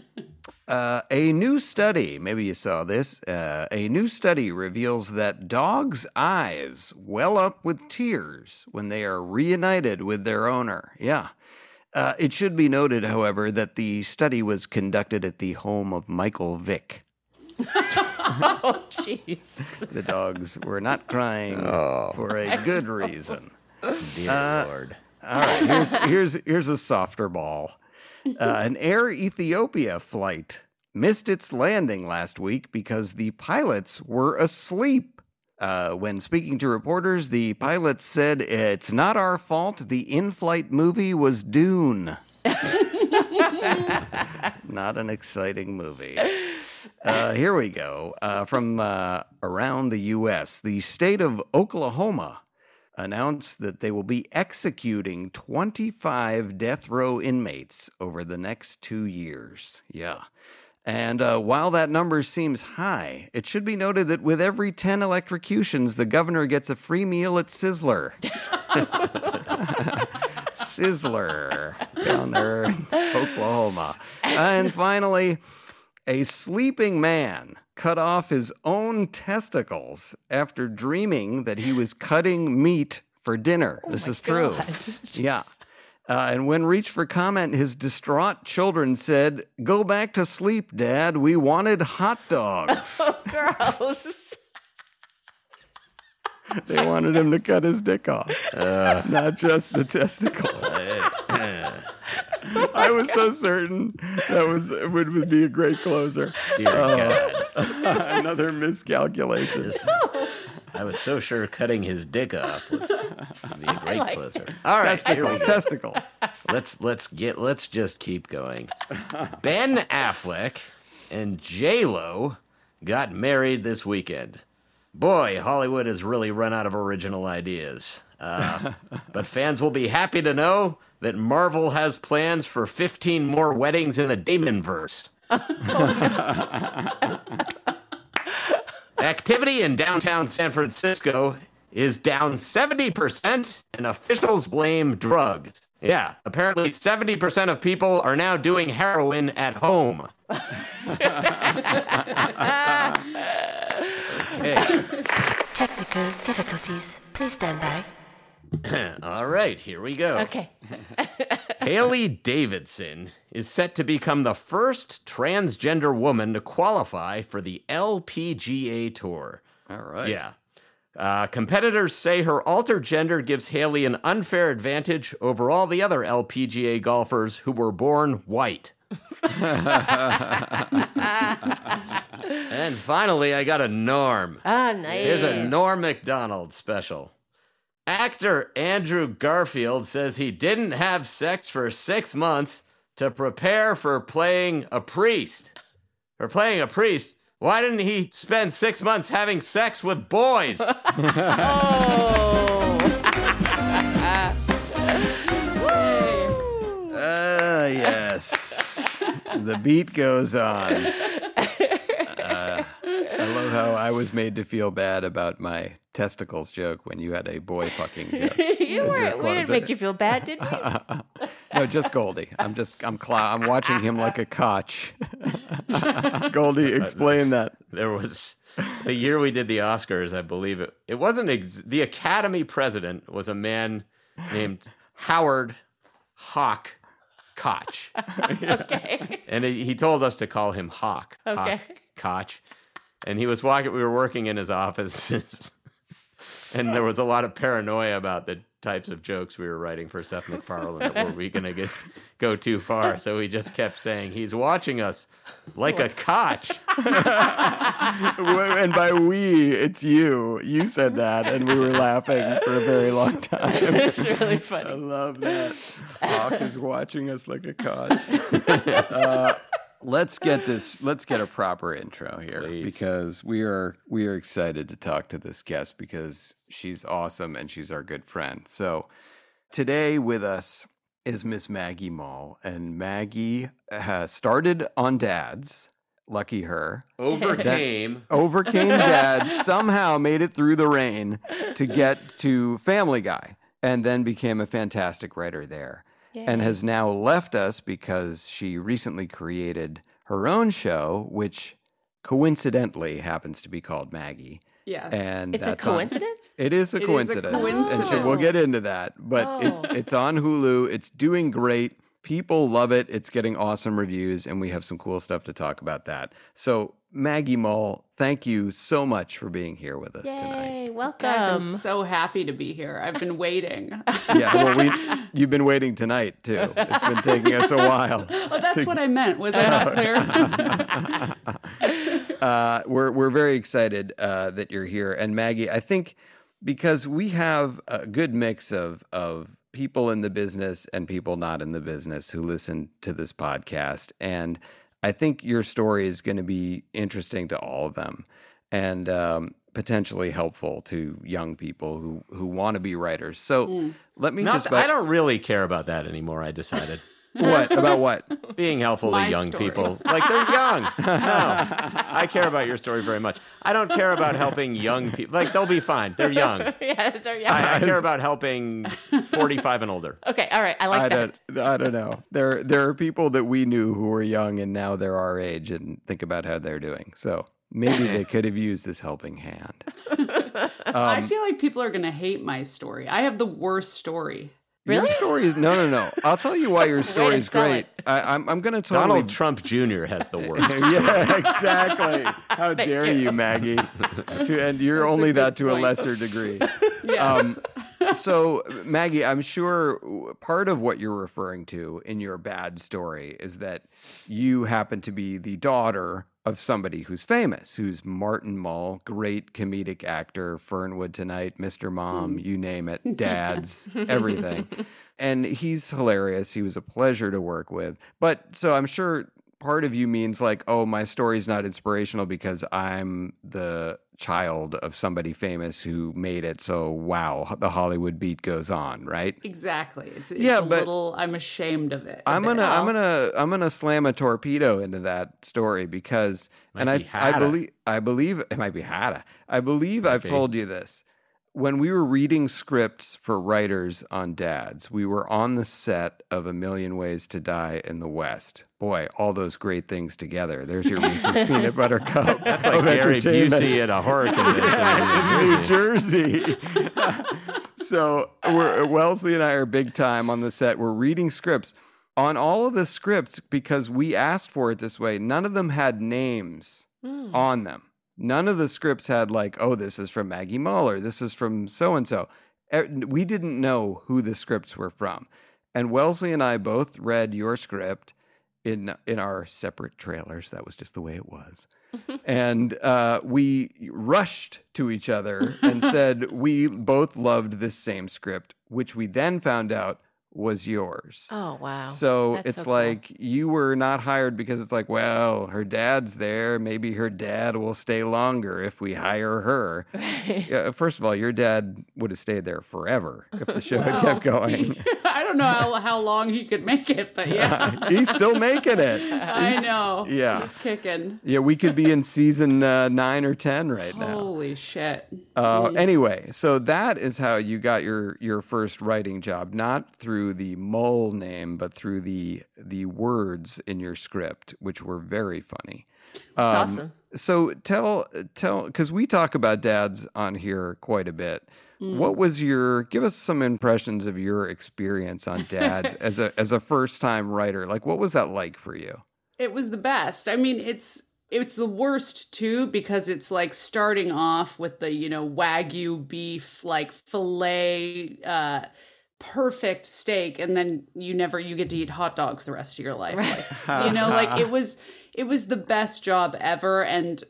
Speaker 4: Uh, a new study, maybe you saw this, uh, a new study reveals that dogs' eyes well up with tears when they are reunited with their owner. Yeah. Uh, it should be noted, however, that the study was conducted at the home of Michael Vick. [LAUGHS]
Speaker 5: Oh, jeez.
Speaker 4: The dogs were not crying for a good reason.
Speaker 6: Dear
Speaker 4: Uh,
Speaker 6: Lord.
Speaker 4: All right, here's here's here's a softer ball. Uh, an Air Ethiopia flight missed its landing last week because the pilots were asleep. Uh, when speaking to reporters, the pilots said, "It's not our fault. The in-flight movie was Dune." [LAUGHS] not an exciting movie. Uh, here we go. Uh, from uh, around the U.S., the state of Oklahoma announced that they will be executing 25 death row inmates over the next two years. Yeah. And uh, while that number seems high, it should be noted that with every 10 electrocutions, the governor gets a free meal at Sizzler. [LAUGHS] Sizzler down there in Oklahoma. And finally, a sleeping man cut off his own testicles after dreaming that he was cutting meat for dinner. this is true. [LAUGHS] Yeah. Uh, and when reached for comment, his distraught children said, Go back to sleep, Dad. We wanted hot dogs. [LAUGHS]
Speaker 5: Oh, Gross. [LAUGHS]
Speaker 4: they wanted him to cut his dick off, uh. not just the testicles. [LAUGHS] I was so certain that was would, would be a great closer.
Speaker 6: Dear uh, God. [LAUGHS]
Speaker 4: Another miscalculation.
Speaker 6: Just- I was so sure cutting his dick off was would be a great
Speaker 5: like
Speaker 6: closer. All right,
Speaker 4: testicles, testicles.
Speaker 6: let's let's get let's just keep going. Ben Affleck and J Lo got married this weekend. Boy, Hollywood has really run out of original ideas. Uh, [LAUGHS] but fans will be happy to know that Marvel has plans for 15 more weddings in the Damon verse. [LAUGHS] Activity in downtown San Francisco is down 70%, and officials blame drugs. Yeah, apparently 70% of people are now doing heroin at home. [LAUGHS] okay. [LAUGHS]
Speaker 9: Technical difficulties. Please stand by. [CLEARS THROAT]
Speaker 6: All right, here we go.
Speaker 5: Okay. [LAUGHS]
Speaker 6: Hailey Davidson is set to become the first transgender woman to qualify for the LPGA Tour.
Speaker 4: All right.
Speaker 6: Yeah. Uh, competitors say her altered gender gives Hailey an unfair advantage over all the other LPGA golfers who were born white. [LAUGHS] and finally, I got a Norm.
Speaker 5: Ah, nice.
Speaker 6: Here's a Norm Macdonald special. Actor Andrew Garfield says he didn't have sex for six months to prepare for playing a priest. For playing a priest, why didn't he spend six months having sex with boys? [LAUGHS] [LAUGHS]
Speaker 5: oh.
Speaker 4: uh, yeah the beat goes on. [LAUGHS] Uh, I love how I was made to feel bad about my testicles joke when you had a boy fucking joke. [LAUGHS]
Speaker 5: you weren't. We didn't make you feel bad, did we? [LAUGHS]
Speaker 4: no, just Goldie. I'm just I'm clou- I'm watching him like a koch. Goldie, explain that.
Speaker 6: There was the year we did the Oscars, I believe it. It wasn't ex- the Academy president was a man named Howard Hawk Koch, [LAUGHS]
Speaker 5: okay.
Speaker 6: and he, he told us to call him Hawk.
Speaker 5: Okay.
Speaker 6: Hawk Koch, and he was walking. We were working in his office, [LAUGHS] and there was a lot of paranoia about the types of jokes we were writing for Seth MacFarlane. Were we going to get go too far? So we just kept saying, "He's watching us like a Koch." [LAUGHS]
Speaker 4: and by we, it's you. You said that, and we were laughing for a very long time. [LAUGHS]
Speaker 5: It's really funny.
Speaker 4: I love that. Hawk is watching us like a cod. Uh, let's get this. Let's get a proper intro here
Speaker 6: Please.
Speaker 4: because we are we are excited to talk to this guest because she's awesome and she's our good friend. So today with us is Miss Maggie Mull, and Maggie has started on Dad's. Lucky her.
Speaker 6: Overcame.
Speaker 4: Overcame Dad, [LAUGHS] somehow made it through the rain to get to Family Guy, and then became a fantastic writer there. And has now left us because she recently created her own show, which coincidentally happens to be called Maggie.
Speaker 7: Yes.
Speaker 4: And
Speaker 5: It's a
Speaker 4: that's on-
Speaker 5: coincidence?
Speaker 4: it is a
Speaker 7: It is a
Speaker 4: coincidence. And so we'll get into that. But oh. it's
Speaker 5: Oh.
Speaker 4: it's on Hulu. It's doing great. People love it. It's getting awesome reviews, and we have some cool stuff to talk about that. So Maggie Mull, thank you so much for being here with us tonight.
Speaker 5: Yay, welcome.
Speaker 7: Guys, I'm so happy to be here. I've been waiting. [LAUGHS]
Speaker 4: Yeah, well, we [LAUGHS] you've been waiting tonight too. It's been taking us a while.
Speaker 7: oh, that's what I meant. Was I not clear? [LAUGHS]
Speaker 4: uh, we're we're very excited uh, that you're here, and Maggie. I think because we have a good mix of of people in the business and people not in the business who listen to this podcast, and I think your story is going to be interesting to all of them, and um, potentially helpful to young people who who want to be writers. So let me
Speaker 6: Not
Speaker 4: just.
Speaker 6: th- I don't really care about that anymore. I decided
Speaker 4: what about what? [LAUGHS]
Speaker 6: being helpful
Speaker 7: My
Speaker 6: to young
Speaker 7: story.
Speaker 6: people, like they're young. [LAUGHS] No, I care about your story very much. I don't care about helping young people. Like they'll be fine. They're [LAUGHS] young.
Speaker 5: yeah, they're young.
Speaker 6: I, I care about helping forty-five and older.
Speaker 5: okay, all right. I like
Speaker 4: I
Speaker 5: that.
Speaker 4: don't. I don't know. There, there are people that we knew who were young and now they're our age, and think about how they're doing. So maybe they could have used this helping hand.
Speaker 7: I
Speaker 4: Um,
Speaker 7: feel like people are going to hate my story. I have the worst story.
Speaker 4: Your story is no, no, no. I'll tell you why your [LAUGHS] story
Speaker 5: to
Speaker 4: is
Speaker 5: sell
Speaker 4: great.
Speaker 5: it.
Speaker 4: I, I'm, I'm going to totally.
Speaker 6: Donald Trump Jr. has the worst. [LAUGHS]
Speaker 4: yeah, exactly. How dare you, Maggie? To, and you're
Speaker 7: That's
Speaker 4: only that to a lesser degree. [LAUGHS]
Speaker 7: Yes.
Speaker 4: Um, so, uh, Maggie, I'm sure part of what you're referring to in your bad story is that you happen to be the daughter of somebody who's famous, who's Martin Mull, great comedic actor, Fernwood Tonight, Mr. Mom, mm. you name it, dads, [LAUGHS] everything. And he's hilarious. He was a pleasure to work with. But so I'm sure part of you means like, oh, my story's not inspirational because I'm the child of somebody famous who made it. So wow, the Hollywood beat goes on, right?
Speaker 7: Exactly. It's, it's
Speaker 4: Yeah,
Speaker 7: a
Speaker 4: but-
Speaker 7: little, I'm ashamed of it.
Speaker 4: I'm gonna, I'm gonna, I'm gonna slam a torpedo into that story because, and I,
Speaker 6: be
Speaker 4: I believe, I believe it might be Hada. I believe I've
Speaker 6: be.
Speaker 4: told you this. When we were reading scripts for writers on Dads, we were on the set of A Million Ways to Die in the West. Boy, all those great things together. There's your Reese's [LAUGHS] peanut butter cup.
Speaker 6: That's like
Speaker 4: of
Speaker 6: Gary
Speaker 4: entertainment.
Speaker 6: Busey at a horror [LAUGHS] convention in New Jersey. [LAUGHS]
Speaker 4: So we're, Wellesley and I are big time on the set. We're reading scripts. On all of the scripts, because we asked for it this way, none of them had names hmm. on them. None of the scripts had like, oh, this is from Maggie Muller. This is from so and so. We didn't know who the scripts were from. And Wellesley and I both read your script in in our separate trailers. That was just the way it was. [LAUGHS] and uh, we rushed to each other and [LAUGHS] said we both loved this same script, which we then found out was yours.
Speaker 5: Oh wow.
Speaker 4: So
Speaker 5: That's
Speaker 4: it's
Speaker 5: so cool.
Speaker 4: like you were not hired because it's like, well, her dad's there. Maybe her dad will stay longer if we hire her. [LAUGHS] Yeah, first of all, your dad would have stayed there forever if the [LAUGHS] show had kept going. [LAUGHS]
Speaker 7: I don't know how, how long he could make it, but yeah. [LAUGHS]
Speaker 4: He's still making it. [LAUGHS]
Speaker 7: I know.
Speaker 4: Yeah.
Speaker 7: He's kicking.
Speaker 4: Yeah, we could be in season uh, nine or ten right now.
Speaker 7: Holy shit.
Speaker 4: Uh, anyway, so that is how you got your your first writing job, not through the Mull name, but through the the words in your script, which were very funny. Um,
Speaker 5: awesome.
Speaker 4: So tell tell because we talk about dads on here quite a bit.
Speaker 7: Mm.
Speaker 4: What was your give us some impressions of your experience on dads [LAUGHS] as a as a first time writer? Like what was that like for you?
Speaker 7: It was the best. I mean, it's it's the worst too because it's like starting off with the you know wagyu beef like fillet uh perfect steak and then you never you get to eat hot dogs the rest of your life like, you know like it was [LAUGHS] it was the best job ever and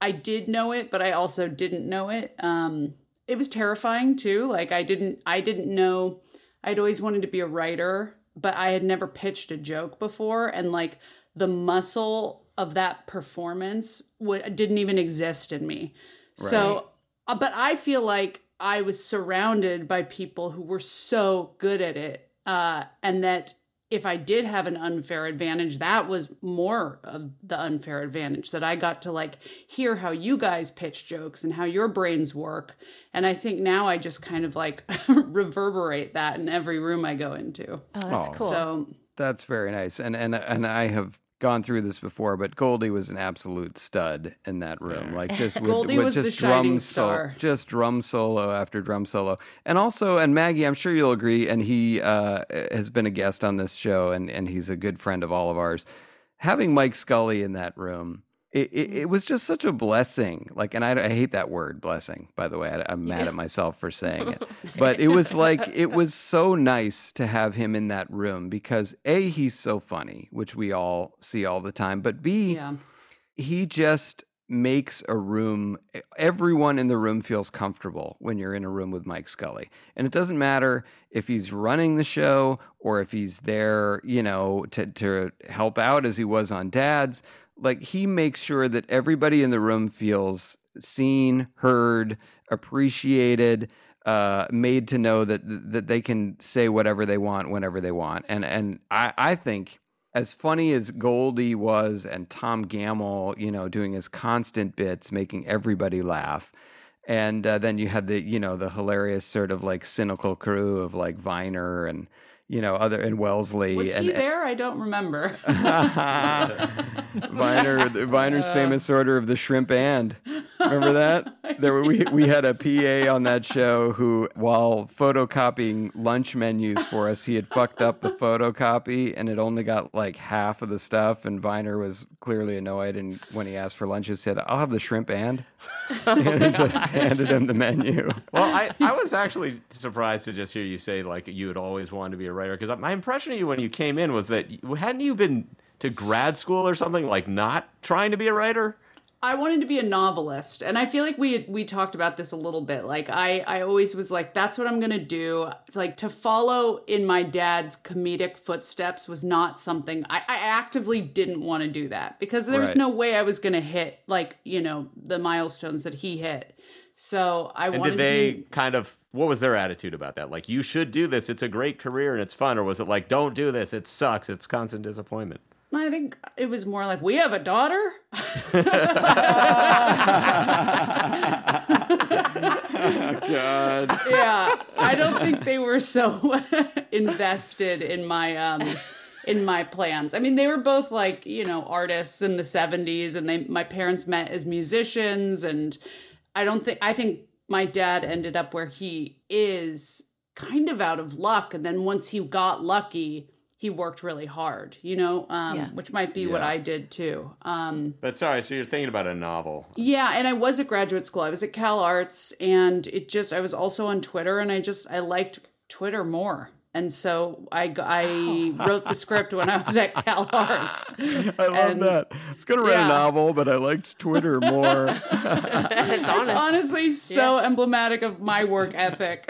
Speaker 7: i did know it but i also didn't know it um it was terrifying too. Like i didn't i didn't know i'd always wanted to be a writer but i had never pitched a joke before. And like the muscle of that performance w- didn't even exist in me. So uh, but i feel like i was surrounded by people who were so good at it uh, and that if i did have an unfair advantage that was more of the unfair advantage that i got to like hear how you guys pitch jokes and how your brains work and i think now i just kind of like [LAUGHS] reverberate that in every room i go into
Speaker 5: Oh, that's
Speaker 4: Oh.
Speaker 5: cool.
Speaker 7: so
Speaker 4: That's very nice. And and and I have gone through this before, but Goldie was an absolute stud in that room. Like just [LAUGHS] with,
Speaker 7: Goldie
Speaker 4: with
Speaker 7: was the
Speaker 4: just
Speaker 7: shining
Speaker 4: drum solo,
Speaker 7: star.
Speaker 4: just drum solo after drum solo. And also, and Maggie, I'm sure you'll agree, and he uh, has been a guest on this show, and and he's a good friend of all of ours. Having Mike Scully in that room. It, it, mm-hmm. it was just such a blessing. Like, and I, I hate that word, blessing, by the way. I, I'm mad at myself for saying it. [LAUGHS] But it was like, it was so nice to have him in that room because A, he's so funny, which we all see all the time. But B,
Speaker 7: yeah
Speaker 4: he just makes a room everyone in the room feels comfortable when you're in a room with Mike Scully. And it doesn't matter if he's running the show or if he's there, you know, to to help out as he was on Dad's. Like he makes sure that everybody in the room feels seen, heard, appreciated, uh, made to know that that they can say whatever they want whenever they want. And and I, I think as funny as Goldie was and Tom Gamble, you know, doing his constant bits, making everybody laugh. And uh, then you had the, you know, the hilarious sort of like cynical crew of like Viner and, you know, other in Wellesley.
Speaker 7: was
Speaker 4: and,
Speaker 7: he there i don't remember [LAUGHS] [LAUGHS]
Speaker 4: Viner, the Viner's uh, famous order of the shrimp and. Remember that? There were, we we [LAUGHS] had a PA on that show who, while photocopying lunch menus for us, he had fucked up the photocopy and it only got like half of the stuff. And Viner was clearly annoyed. And when he asked for lunch, he said, "I'll have the shrimp and," and he just handed him the menu.
Speaker 6: Well, I, I was actually surprised to just hear you say like you had always wanted to be a writer because my impression of you when you came in was that hadn't you been to grad school or something like not trying to be a writer?
Speaker 7: I wanted to be a novelist, and I feel like we we talked about this a little bit. Like I I always was like, that's what I'm gonna do. Like to follow in my dad's comedic footsteps was not something I, I actively didn't want to do that because there was
Speaker 6: Right.
Speaker 7: no way I was gonna hit like you know the milestones that he hit. So I
Speaker 6: And
Speaker 7: wanted
Speaker 6: did they
Speaker 7: to be,
Speaker 6: kind of what was their attitude about that? Like you should do this. It's a great career and it's fun, or was it like don't do this? It sucks. It's constant disappointment.
Speaker 7: I think it was more like we have a daughter. [LAUGHS]
Speaker 4: God.
Speaker 7: yeah, I don't think they were so [LAUGHS] invested in my um in my plans. I mean, they were both like, you know, artists in the 70s and they my parents met as musicians and I don't think I think my dad ended up where he is kind of out of luck and then once he got lucky, he worked really hard, you know, um,
Speaker 5: Yeah.
Speaker 7: which might be what I did too. Um,
Speaker 6: But sorry, so you're thinking about a novel.
Speaker 7: yeah, and I was at graduate school. I was at Cal Arts, and it just I was also on Twitter, and I just I liked Twitter more, and so I, I [LAUGHS] wrote the script when I was at Cal Arts. [LAUGHS]
Speaker 4: I love
Speaker 7: And-
Speaker 4: that. I was gonna write
Speaker 7: yeah.
Speaker 4: a novel, but I liked Twitter more. [LAUGHS]
Speaker 5: It's
Speaker 7: It's
Speaker 5: honest.
Speaker 7: honestly so emblematic of my work ethic.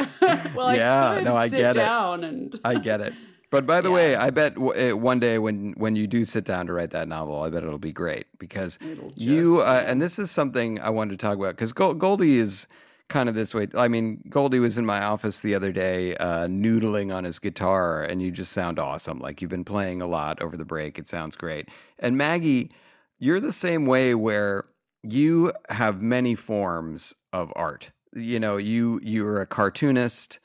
Speaker 7: well, I
Speaker 4: Yeah,
Speaker 7: could
Speaker 4: no, I
Speaker 7: sit
Speaker 4: get it.
Speaker 7: down and
Speaker 4: I get it. But by the way, I bet w- eh, one day when when you do sit down to write that novel, I bet it'll be great because you
Speaker 7: just-
Speaker 4: uh, and this is something I wanted to talk about because Goldie is kind of this way. I mean, Goldie was in my office the other day, uh, noodling on his guitar, and you just sound awesome. Like you've been playing a lot over the break. It sounds great. And Maggie, you're the same way where you have many forms of art. You know, you you're a cartoonist.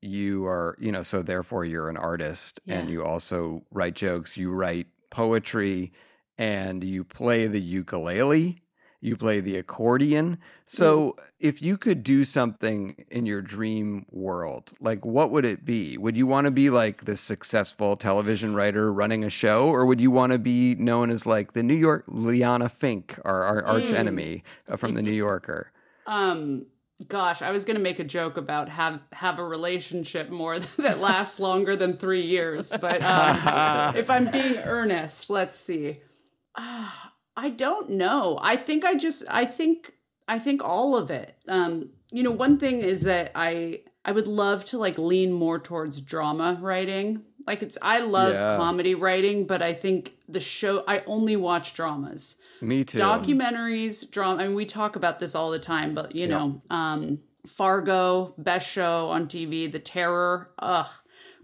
Speaker 4: You are, you know, so therefore you're an artist, and you also write jokes. You write poetry, and you play the ukulele. You play the accordion. So, if you could do something in your dream world, like what would it be? Would you want to be like this successful television writer running a show, or would you want to be known as like the New York Liana Finck, our, our arch
Speaker 7: Mm.
Speaker 4: enemy uh, from the New Yorker?
Speaker 7: Um, gosh, I was gonna make a joke about have have a relationship more [LAUGHS] that lasts longer than three years, but um, if I'm being [LAUGHS] earnest, let's see. Ah, I don't know. I think I just I think I think all of it. Um, you know, one thing is that I I would love to like lean more towards drama writing. Like it's I love
Speaker 4: Yeah.
Speaker 7: comedy writing, but I think the show I only watch dramas
Speaker 4: Me too.
Speaker 7: documentaries drama I mean we talk about this all the time but you
Speaker 4: Yeah.
Speaker 7: know um Fargo best show on TV The Terror ugh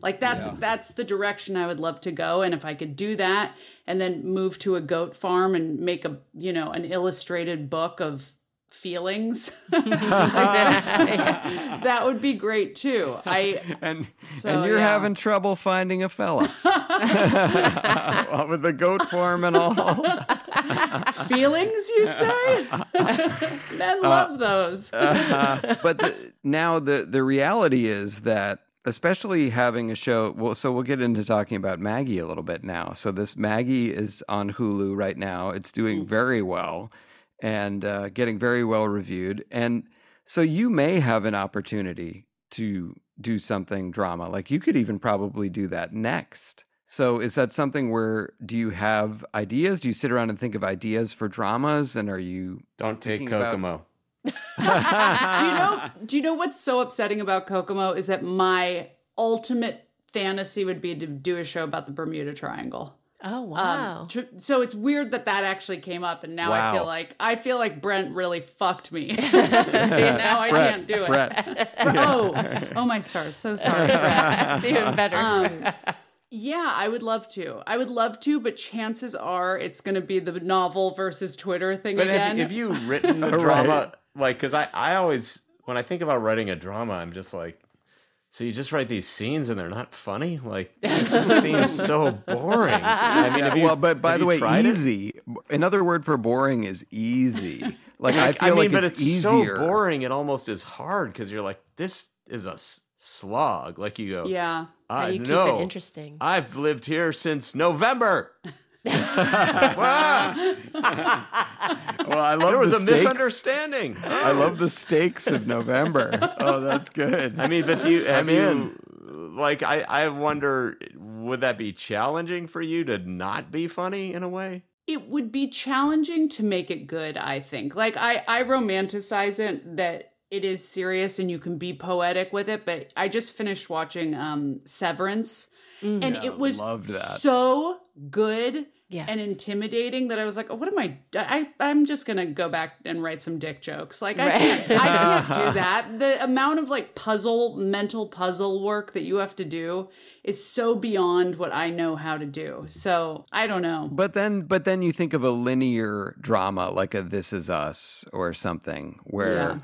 Speaker 7: like that's
Speaker 4: Yeah.
Speaker 7: that's the direction I would love to go and if I could do that and then move to a goat farm and make a you know an illustrated book of feelings [LAUGHS] like that, that would be great too I [LAUGHS]
Speaker 4: and
Speaker 7: so,
Speaker 4: and you're
Speaker 7: yeah.
Speaker 4: having trouble finding a fella [LAUGHS] with the goat farm and all.
Speaker 7: feelings you say men love those
Speaker 4: Uh, but the, now the the reality is that especially having a show well so we'll get into talking about maggie a little bit now. So this maggie is on hulu right now. It's doing very well and uh, getting very well reviewed. And so you may have an opportunity to do something drama. Like you could even probably do that next. So is that something where do you have ideas? Do you sit around and think of ideas for dramas? And are you
Speaker 6: Don't take
Speaker 4: thinking about-
Speaker 6: Kokomo.
Speaker 7: Do you know [LAUGHS] do you know what's so upsetting about Kokomo is that my ultimate fantasy would be to do a show about the Bermuda Triangle.
Speaker 5: Oh
Speaker 7: Um,
Speaker 5: wow.
Speaker 7: tr- so it's weird that that actually came up, and now I feel like I feel like Brent really fucked me. [LAUGHS] now I
Speaker 4: Brett,
Speaker 7: can't do it.
Speaker 4: Brett. [LAUGHS]
Speaker 7: oh, oh my stars! So sorry, Brett.
Speaker 5: It's even better.
Speaker 7: Um, yeah, I would love to. I would love to, but chances are it's going to be the novel versus Twitter thing
Speaker 6: But
Speaker 7: again.
Speaker 6: have, have you [LAUGHS] written a
Speaker 4: Right.
Speaker 6: drama? Like, because I, I always, when I think about writing a drama, I'm just like, so you just write these scenes and they're not funny? Like, [LAUGHS] it just seems so boring. I mean, have you,
Speaker 4: well, but by the way,
Speaker 6: tried it?
Speaker 4: easy. Another word for boring is easy. [LAUGHS] Like I feel
Speaker 6: I mean,
Speaker 4: like
Speaker 6: but
Speaker 4: it's,
Speaker 6: it's,
Speaker 4: easier.
Speaker 6: so boring. It almost is hard because you're like, this is a s- slog. Like you go,
Speaker 7: yeah.
Speaker 5: How
Speaker 6: I
Speaker 5: do you keep
Speaker 6: know.
Speaker 5: it interesting?
Speaker 6: I've lived here since November. [LAUGHS]
Speaker 4: Well, I love
Speaker 6: There was
Speaker 4: the
Speaker 6: a
Speaker 4: stakes.
Speaker 6: misunderstanding.
Speaker 4: I love the stakes of November. Oh, that's good.
Speaker 6: I mean, but do you have
Speaker 4: I'm
Speaker 6: you like I I wonder would that be challenging for you to not be funny in a way?
Speaker 7: it would be challenging to make it good i think like i i romanticize it that it is serious and you can be poetic with it but i just finished watching um severance and
Speaker 4: Yeah,
Speaker 7: it was
Speaker 4: loved that.
Speaker 7: so good
Speaker 5: Yeah.
Speaker 7: and intimidating that i was like oh, what am i i i'm just gonna go back and write some dick jokes like i can't i [LAUGHS] can't do that the amount of like puzzle mental puzzle work that you have to do is so beyond what i know how to do so i don't know
Speaker 4: But then, but then you think of a linear drama like a This Is Us or something where,
Speaker 7: Yeah.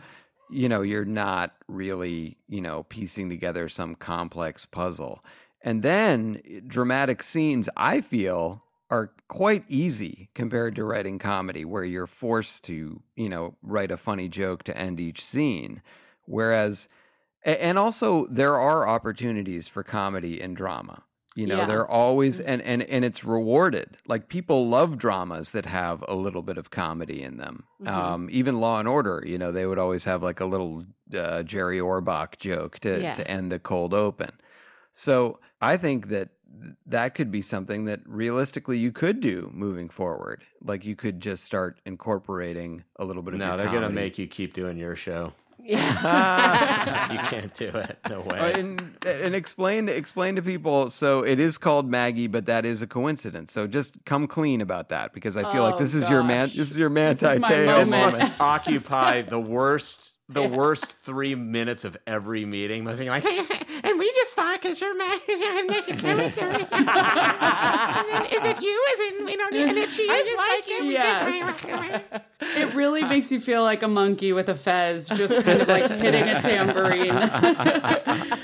Speaker 4: You know, you're not really, you know, piecing together some complex puzzle. And then eh, dramatic scenes, I feel, are quite easy compared to writing comedy, where you're forced to, you know, write a funny joke to end each scene. Whereas, and also there are opportunities for comedy in drama. You know,
Speaker 7: Yeah.
Speaker 4: there are always and and and it's rewarded. Like people love dramas that have a little bit of comedy in them.
Speaker 7: Mm-hmm.
Speaker 4: Um, even Law and Order, you know, they would always have like a little uh, Jerry Orbach joke to
Speaker 5: Yeah.
Speaker 4: to end the cold open. So I think that that could be something that realistically you could do moving forward. Like you could just start incorporating a little bit of
Speaker 6: No, they're gonna make you keep doing your show.
Speaker 5: Yeah. [LAUGHS]
Speaker 6: You can't do it. No
Speaker 4: Uh,
Speaker 6: way.
Speaker 4: and and explain explain to people. So it is called Maggie, but that is a coincidence. So just come clean about that because I feel like
Speaker 7: Oh,
Speaker 4: this is your man. This is your
Speaker 7: This
Speaker 4: Manti
Speaker 7: is my
Speaker 6: This must [LAUGHS] occupy the worst the worst three minutes of every meeting must be like, [LAUGHS] and we just thought because you're mad, [LAUGHS] and that's your character. and then is it you? Is it you know? [LAUGHS] And if she is like you,
Speaker 7: Yes. [LAUGHS] It really makes you feel like a monkey with a fez, just kind of like hitting a tambourine.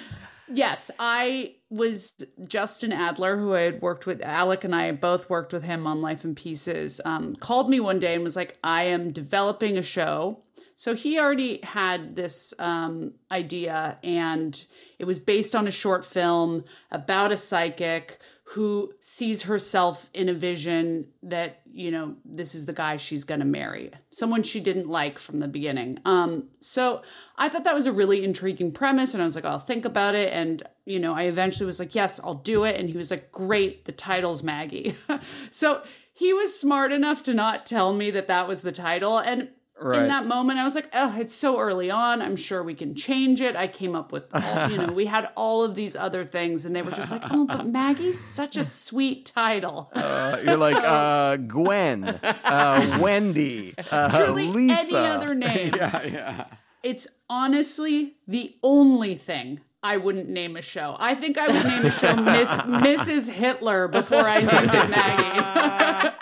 Speaker 7: yes, I was Justin Adler, who I had worked with. Alec and I both worked with him on Life in Pieces. Um, called me one day and was like, "I am developing a show." So he already had this um, idea, and it was based on a short film about a psychic who sees herself in a vision that you know this is the guy she's going to marry. Someone she didn't like from the beginning. Um so i thought that was a really intriguing premise and i was like i'll think about it. And you know i eventually was like yes i'll do it. And he was like great the title's maggie. [LAUGHS] So he was smart enough to not tell me that that was the title and
Speaker 4: Right.
Speaker 7: in that moment i was like oh it's so early on i'm sure we can change it i came up with all, you know we had all of these other things and they were just like oh but [LAUGHS] maggie's such a sweet title
Speaker 4: Uh, you're like [LAUGHS] uh, Gwen, uh, [LAUGHS] Wendy, uh,
Speaker 7: Truly
Speaker 4: Lisa.
Speaker 7: any other name.
Speaker 4: yeah, yeah.
Speaker 7: it's honestly the only thing I wouldn't name a show. I think I would name a show Miss Mrs. Hitler before I named it Maggie.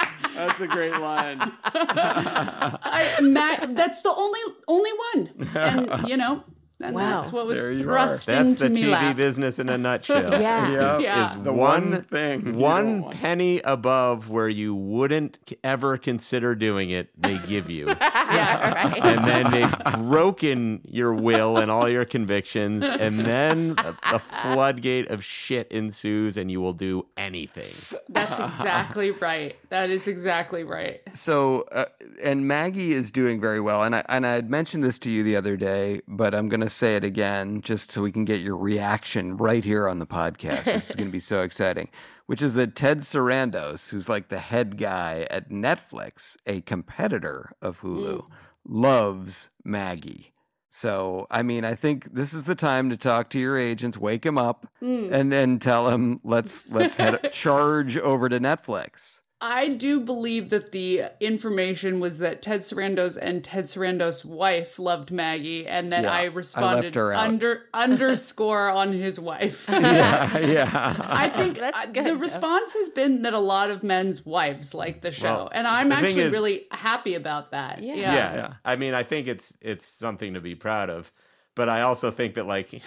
Speaker 4: That's a great line. [LAUGHS]
Speaker 7: I, Ma- that's the only only one, and you know, and
Speaker 5: Wow.
Speaker 7: that's what was
Speaker 4: There you are.
Speaker 7: thrust
Speaker 6: That's the TV
Speaker 7: lap.
Speaker 6: business in a nutshell. [LAUGHS]
Speaker 5: Yeah.
Speaker 4: Yep.
Speaker 7: Yeah.
Speaker 6: Is
Speaker 4: The
Speaker 6: one
Speaker 4: one thing
Speaker 6: one penny above where you wouldn't ever consider doing it, they give you. [LAUGHS]
Speaker 7: Yes.
Speaker 6: and then they've broken your will and all your convictions, and then a, a floodgate of shit ensues, and you will do anything.
Speaker 7: That's exactly right. That is exactly right.
Speaker 4: So, uh, and Maggie is doing very well, and I and I had mentioned this to you the other day, but I'm going to say it again just so we can get your reaction right here on the podcast, which is going to be so exciting. Which is that Ted Sarandos, who's like the head guy at Netflix, a competitor of Hulu, loves Maggie. So, I mean, I think this is the time to talk to your agents, wake him up, and then tell him let's let's head [LAUGHS] charge over to Netflix.
Speaker 7: I do believe that the information was that Ted Sarandos and Ted Sarandos' wife loved Maggie, and that
Speaker 4: Yeah, I
Speaker 7: I
Speaker 4: left
Speaker 7: responded
Speaker 4: her
Speaker 7: under underscore [LAUGHS] on his wife. [LAUGHS]
Speaker 4: yeah, yeah.
Speaker 7: I think
Speaker 5: good,
Speaker 7: the
Speaker 5: though.
Speaker 7: response has been that a lot of men's wives like the show,
Speaker 6: Well,
Speaker 7: and I'm actually
Speaker 6: is-
Speaker 7: really happy about that.
Speaker 5: Yeah.
Speaker 7: Yeah.
Speaker 6: yeah.
Speaker 4: Yeah.
Speaker 6: I mean, I think it's it's something to be proud of, but I also think that like [LAUGHS]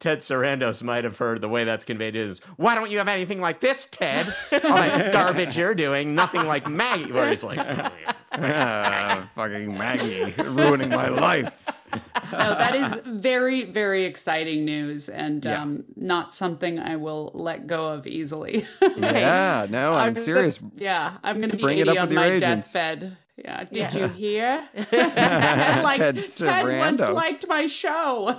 Speaker 6: Ted Sarandos might have heard the way that's conveyed is, "Why don't you have anything like this, Ted? All that [LAUGHS] garbage you're doing, nothing like Maggie." Where he's like, [LAUGHS]
Speaker 4: Ah, fucking Maggie ruining my life.
Speaker 7: No, that is very, very exciting news, and
Speaker 4: Yeah.
Speaker 7: um, not something I will let go of easily.
Speaker 4: Yeah, [LAUGHS] no, I'm serious.
Speaker 7: Yeah, I'm going to be
Speaker 4: Bring
Speaker 7: 80
Speaker 4: up
Speaker 7: on my
Speaker 4: agents.
Speaker 7: deathbed. Yeah, did
Speaker 5: Yeah.
Speaker 7: you hear? [LAUGHS] [LAUGHS] Ted, [LAUGHS] like,
Speaker 4: Ted
Speaker 7: Ted once liked my show.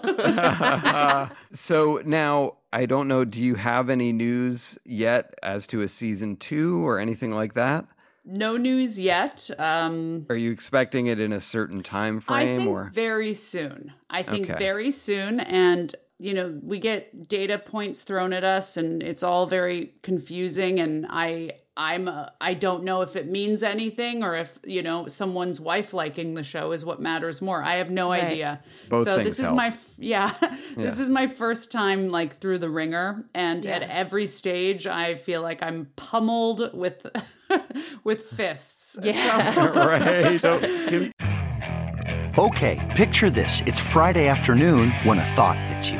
Speaker 4: So now I don't know. Do you have any news yet as to a season two or anything like that?
Speaker 7: no news yet. Um,
Speaker 4: Are you expecting it in a certain time frame?
Speaker 7: I think
Speaker 4: or?
Speaker 7: very soon. I think
Speaker 4: Okay.
Speaker 7: very soon, and you know, we get data points thrown at us, and it's all very confusing. And I, I'm, uh, I don't know if it means anything, or if you know, someone's wife liking the show is what matters more. I have no
Speaker 5: Right.
Speaker 7: idea.
Speaker 4: Both
Speaker 7: so this is
Speaker 4: help.
Speaker 7: my, f- [LAUGHS] yeah, this is my first time like through the ringer, and at every stage, I feel like I'm pummeled with, [LAUGHS] with fists.
Speaker 5: Yeah.
Speaker 7: So, [LAUGHS]
Speaker 4: right.
Speaker 6: "So can,
Speaker 10: Okay, picture this. It's Friday afternoon when a thought hits you.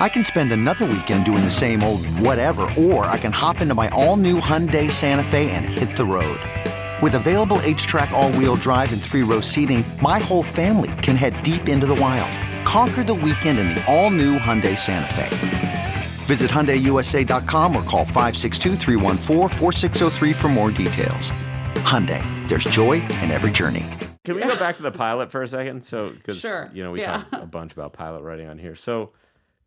Speaker 10: I can spend another weekend doing the same old whatever, or I can hop into my all new Hyundai Santa Fe and hit the road. With available HTRAC, all wheel drive, and three row seating, my whole family can head deep into the wild. Conquer the weekend in the all new Hyundai Santa Fe. Visit HyundaiUSA.com or call 562-314-4603 for more details. Hyundai, there's joy in every journey.
Speaker 6: Can we go back to the pilot for a second? So, because
Speaker 7: Sure,
Speaker 6: you know we
Speaker 7: yeah.
Speaker 6: talked a bunch about pilot writing on here. So,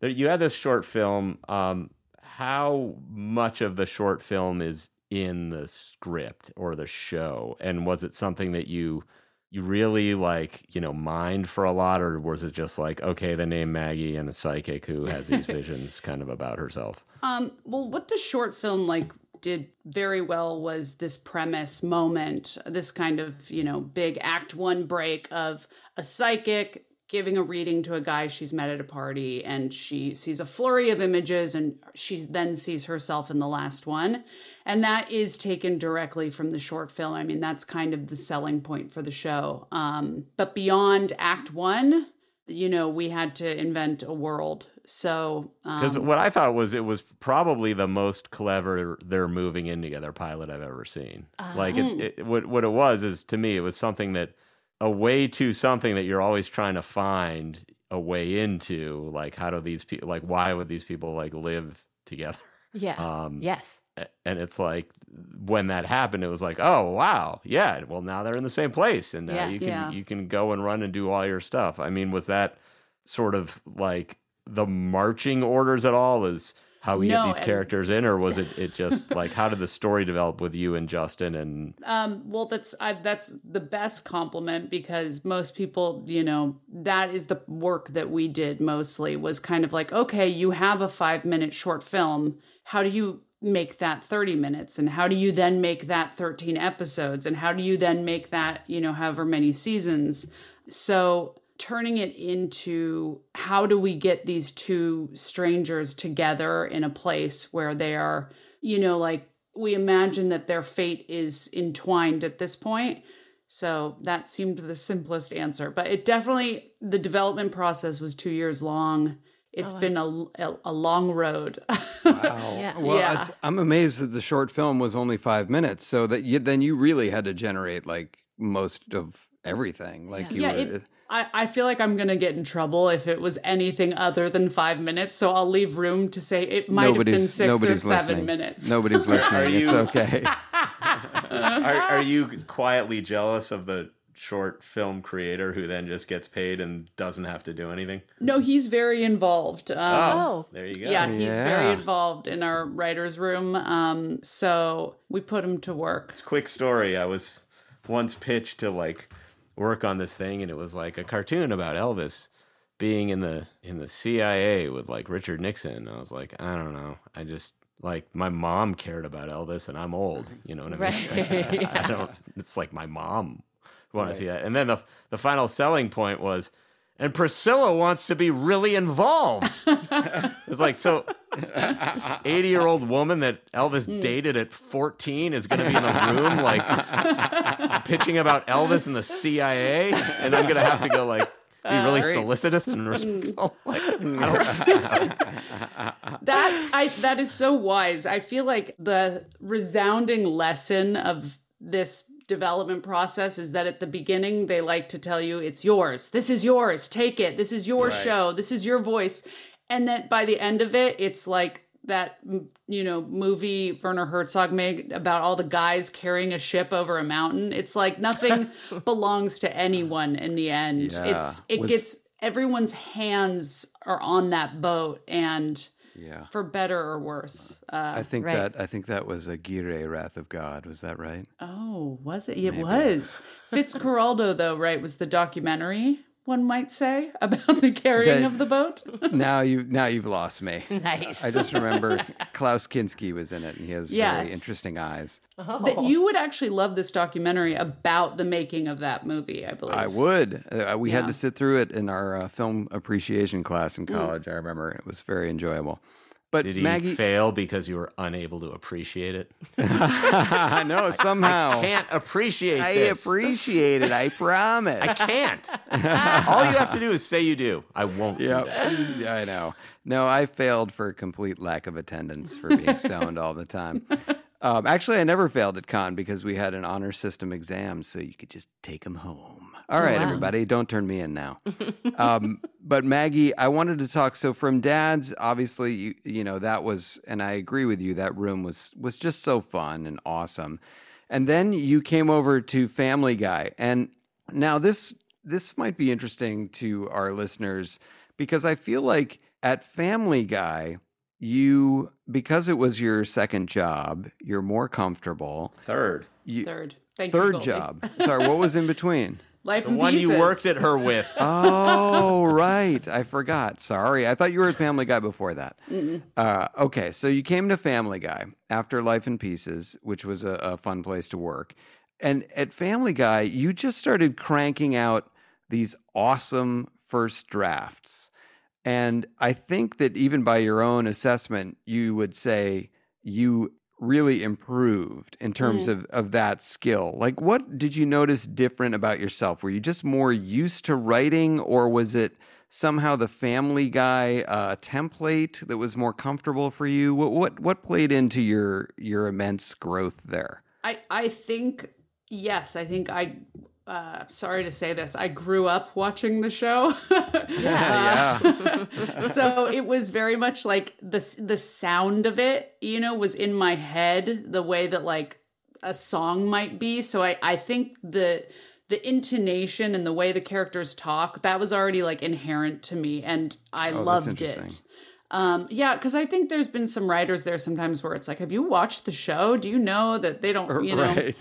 Speaker 6: there, you had this short film. Um, how much of the short film is in the script or the show, and was it something that you you really like, you know, mind for a lot, or was it just like, okay, the name Maggie and a psychic who has these [LAUGHS] visions, kind of about herself?
Speaker 7: Um, well, what the short film like did very well was this premise moment, this kind of, you know, big act one break of a psychic giving a reading to a guy she's met at a party and she sees a flurry of images and she then sees herself in the last one. And that is taken directly from the short film. I mean, that's kind of the selling point for the show. Um, but beyond act one, you know, we had to invent a world. So,
Speaker 6: Because
Speaker 7: um,
Speaker 6: what I thought was it was probably the most clever they're moving in together pilot I've ever seen. like
Speaker 7: Mm.
Speaker 6: it, it, what what it was is to me it was something that a way to something that you're always trying to find a way into. Like how do these people like why would these people like live together?
Speaker 5: Yeah. [LAUGHS]
Speaker 6: Um,
Speaker 5: yes.
Speaker 6: And it's like when that happened, it was like, oh wow, yeah. Well, now they're in the same place, and now
Speaker 5: Yeah.
Speaker 6: you can
Speaker 7: Yeah.
Speaker 6: you can go and run and do all your stuff. I mean, was that sort of like the marching orders at all? Is how we
Speaker 7: No,
Speaker 6: get these characters in, or was it it [LAUGHS] just like how did the story develop with you and Justin? And
Speaker 7: Um, well, that's I, that's the best compliment because most people, you know, that is the work that we did mostly was kind of like, okay, you have a five minute short film. How do you make that 30 minutes? And how do you then make that 13 episodes? And how do you then make that, you know, however many seasons? So turning it into how do we get these two strangers together in a place where they are, you know, like we imagine that their fate is entwined at this point. So that seemed the simplest answer, but it definitely the development process was 2 years long. It's
Speaker 5: Oh, wow.
Speaker 7: been a, a, a long road. [LAUGHS]
Speaker 5: Yeah.
Speaker 4: Well,
Speaker 7: Yeah.
Speaker 4: it's- I'm amazed that the short film was only five minutes. So that you, then you really had to generate like most of everything. Like you
Speaker 7: yeah,
Speaker 4: were,
Speaker 7: it, I, I feel like I'm going to get in trouble if it was anything other than five minutes. So I'll leave room to say it might have been six or seven
Speaker 4: listening.
Speaker 7: minutes.
Speaker 4: Nobody's listening. it's
Speaker 6: you-
Speaker 4: okay. [LAUGHS] [LAUGHS]
Speaker 6: are, are you quietly jealous of the short film creator who then just gets paid and doesn't have to do anything?
Speaker 7: No, he's very involved. Um,
Speaker 5: Oh.
Speaker 6: there you go.
Speaker 7: Yeah, he's very involved in our writer's room. Um, so we put him to work.
Speaker 6: quick story. I was once pitched to like work on this thing, and it was like a cartoon about Elvis being in the in the CIA with like Richard Nixon. I was like, I don't know. I just like my mom cared about Elvis, and I'm old. You know what I mean?
Speaker 5: Right.
Speaker 6: I, [LAUGHS] I don't. It's like my mom want to see that. And then the the final selling point was. And Priscilla wants to be really involved. [LAUGHS] it's like so. This eighty-year-old woman that Elvis hmm. dated at fourteen is going to be in the room, like [LAUGHS] pitching about Elvis and the CIA, and I'm going to have to go like be uh, really solicitous and hmm. respectful. [LAUGHS] Like, I
Speaker 7: That I that is so wise. I feel like the resounding lesson of this development process is that at the beginning they like to tell you it's yours. This is yours. Take it. This is your show. This is your voice. And that by the end of it it's like that you know movie Werner Herzog made about all the guys carrying a ship over a mountain. It's like nothing [LAUGHS] belongs to anyone in the end.
Speaker 4: Yeah.
Speaker 7: It's it
Speaker 4: Was-
Speaker 7: gets everyone's hands are on that boat and
Speaker 4: Yeah.
Speaker 7: for better or worse. Uh,
Speaker 4: I think
Speaker 5: right.
Speaker 4: that I think that was Aguirre Wrath of God. Was that right?
Speaker 7: oh, was it? It was. Fitzcarraldo, though, right, was the documentary, one might say, [LAUGHS] about the carrying
Speaker 4: That-
Speaker 7: of the boat. [LAUGHS]
Speaker 4: now you now you've lost me.
Speaker 5: Nice.
Speaker 4: I just remember [LAUGHS] Klaus Kinski was in it, and he has
Speaker 7: Yes.
Speaker 4: very interesting eyes.
Speaker 7: That you would actually love this documentary about the making of that movie, I believe.
Speaker 4: I would. Uh, we had to sit through it in our uh, film appreciation class in
Speaker 7: Mm.
Speaker 4: college. I remember it was very enjoyable. But
Speaker 6: did you
Speaker 4: Maggie,
Speaker 6: fail because you were unable to appreciate it? [LAUGHS]
Speaker 4: I know somehow
Speaker 6: Can't appreciate
Speaker 4: I
Speaker 6: this.
Speaker 4: appreciate it. I [LAUGHS] promise.
Speaker 6: I can't. [LAUGHS] All you have to do is say you do. I won't do that.
Speaker 4: Yeah, I know. No, I failed for complete lack of attendance for being stoned all the time. Um, actually, I never failed at con because we had an honor system exam, so you could just take them home. All right,
Speaker 5: wow.
Speaker 4: everybody, don't turn me in now. [LAUGHS] um, but Maggie, I wanted to talk. So from Dad's, obviously, you you know that was, and I agree with you. That room was was just so fun and awesome. And then you came over to Family Guy, and Now this this might be interesting to our listeners because I feel like at Family Guy, you because it was your second job, you're more comfortable.
Speaker 6: Third.
Speaker 4: You,
Speaker 7: Third. Thank
Speaker 4: third
Speaker 7: Goldie.
Speaker 4: job. Sorry, what was in between? [LAUGHS]
Speaker 7: Life
Speaker 6: The
Speaker 7: in
Speaker 6: one you worked at her with. [LAUGHS]
Speaker 4: Oh, right. I forgot. Sorry. I thought you were at Family Guy before that. Uh, okay, so you came to Family Guy after Life in Pieces, which was a, a fun place to work. And at Family Guy, you just started cranking out these awesome first drafts. And I think that even by your own assessment, you would say you really improved in terms
Speaker 7: Mm.
Speaker 4: of, of that skill. Like, what did you notice different about yourself? Were you just more used to writing, or was it somehow the Family Guy uh, template that was more comfortable for you? What, what what played into your your immense growth there?
Speaker 7: I I think yes. I think I. Uh, sorry to say this. I grew up watching the show. [LAUGHS]
Speaker 4: Yeah. [LAUGHS]
Speaker 7: so it was very much like the the sound of it, you know, was in my head the way that like a song might be. So I I think the the intonation and the way the characters talk that was already like inherent to me, and I
Speaker 4: Oh,
Speaker 7: loved it. Um, yeah, because I think there's been some writers there sometimes where it's like, have you watched the show? Do you know that they don't, you know?
Speaker 4: right.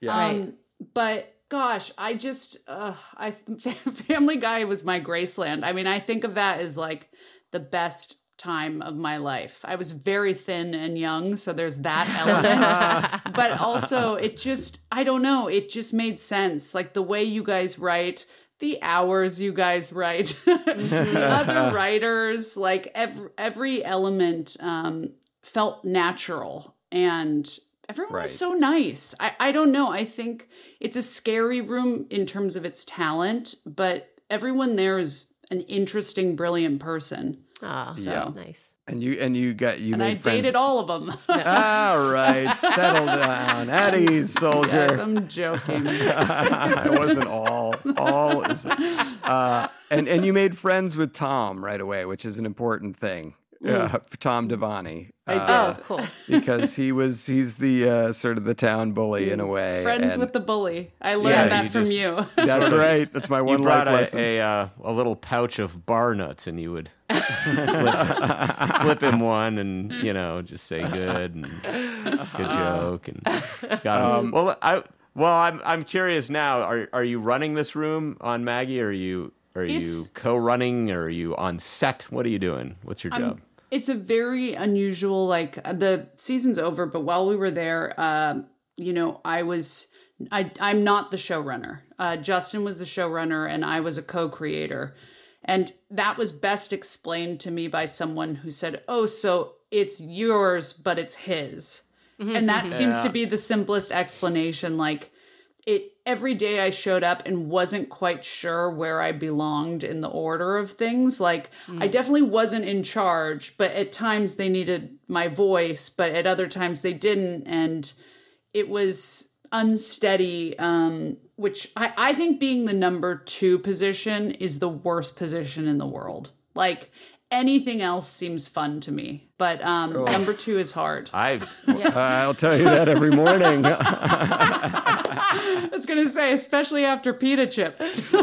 Speaker 4: Yeah.
Speaker 7: Um, but gosh, I just, uh, I [LAUGHS] Family Guy was my Graceland. I mean, I think of that as like the best time of my life. I was very thin and young, so there's that [LAUGHS] element. but also, it just, I don't know, it just made sense. Like the way you guys write. The hours you guys write, [LAUGHS] the other writers, like every every element um, felt natural, and everyone
Speaker 4: Right.
Speaker 7: was so nice. I, I don't know. I think it's a scary room in terms of its talent, but everyone there is an interesting, brilliant person.
Speaker 5: Oh,
Speaker 7: So-
Speaker 5: that's nice.
Speaker 4: And you and you got you
Speaker 7: and
Speaker 4: made
Speaker 7: I
Speaker 4: friends.
Speaker 7: dated all of them. [LAUGHS]
Speaker 4: All right, settle down, at ease, [LAUGHS] soldier.
Speaker 7: yes, I'm joking. [LAUGHS]
Speaker 4: I wasn't all. All is. Uh, and and you made friends with Tom right away, which is an important thing. Uh, for [LAUGHS] Tom Devanney.
Speaker 7: I
Speaker 4: uh,
Speaker 7: did.
Speaker 5: Oh, cool. [LAUGHS]
Speaker 4: because he was he's the uh, sort of the town bully in a way.
Speaker 7: Friends
Speaker 4: and-
Speaker 7: with the bully. I learned
Speaker 6: Yeah,
Speaker 7: that
Speaker 6: you
Speaker 7: from
Speaker 6: just-
Speaker 7: you. [LAUGHS]
Speaker 4: That's right. That's my
Speaker 6: You
Speaker 4: one
Speaker 6: brought
Speaker 4: life
Speaker 6: a,
Speaker 4: lesson.
Speaker 6: a, uh, a little pouch of bar nuts, and you would slip, slip him one, and you know, just say good and good joke, and got him. well, I well, I'm I'm curious now. Are are you running this room on Maggie? Or are you are you co-running? Or are you on set? What are you doing? What's your
Speaker 7: I'm-
Speaker 6: job?
Speaker 7: It's a very unusual like uh, the season's over but while we were there um you know i was i i'm not the showrunner. Uh justin was the showrunner and i was a co-creator. And that was best explained to me by someone who said oh so it's yours but it's his. And that seems to be the simplest explanation like it every day I showed up and wasn't quite sure where I belonged in the order of things. Like I definitely wasn't in charge, but at times they needed my voice, but at other times they didn't, and it was unsteady. Um, which I, I think being the number two position is the worst position in the world. Like anything else seems fun to me, but um, number two is hard. [LAUGHS]
Speaker 6: I've
Speaker 4: I'll tell you that every morning. [LAUGHS] [LAUGHS]
Speaker 7: I was gonna say, especially after pita chips.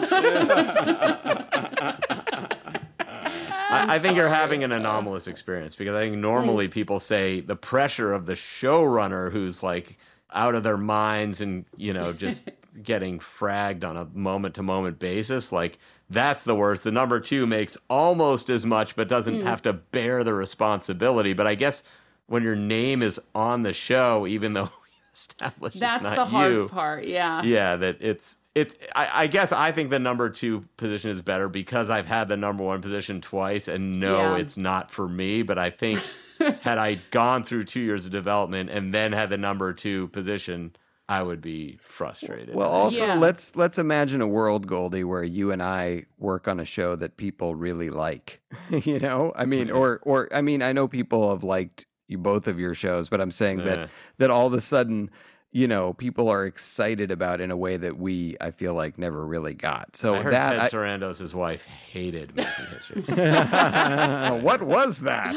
Speaker 6: I, I think you're having an anomalous experience because I think normally people say the pressure of the showrunner who's like out of their minds and you know just getting fragged on a moment to moment basis like that's the worst the number two makes almost as much but doesn't hmm. have to bear the responsibility but i guess when your name is on the show even though [LAUGHS] we established
Speaker 7: That's the hard
Speaker 6: you,
Speaker 7: part. Yeah.
Speaker 6: yeah that it's it's I, I guess i think the number two position is better because i've had the number one position twice and no
Speaker 7: Yeah.
Speaker 6: it's not for me but i think [LAUGHS] had i gone through two years of development and then had the number two position i would be frustrated
Speaker 4: Well, also
Speaker 7: Yeah.
Speaker 4: let's let's imagine a world, Goldie, where you and I work on a show that people really like. [LAUGHS] you know, I mean, or or I mean, I know people have liked you both of your shows, but I'm saying
Speaker 6: Yeah.
Speaker 4: that that all of a sudden, you know, people are excited about in a way that we, I feel like, never really got. So
Speaker 6: I heard
Speaker 4: that
Speaker 6: Ted
Speaker 4: I-
Speaker 6: Sarandos' wife hated making history. [LAUGHS] [LAUGHS]
Speaker 4: what was that?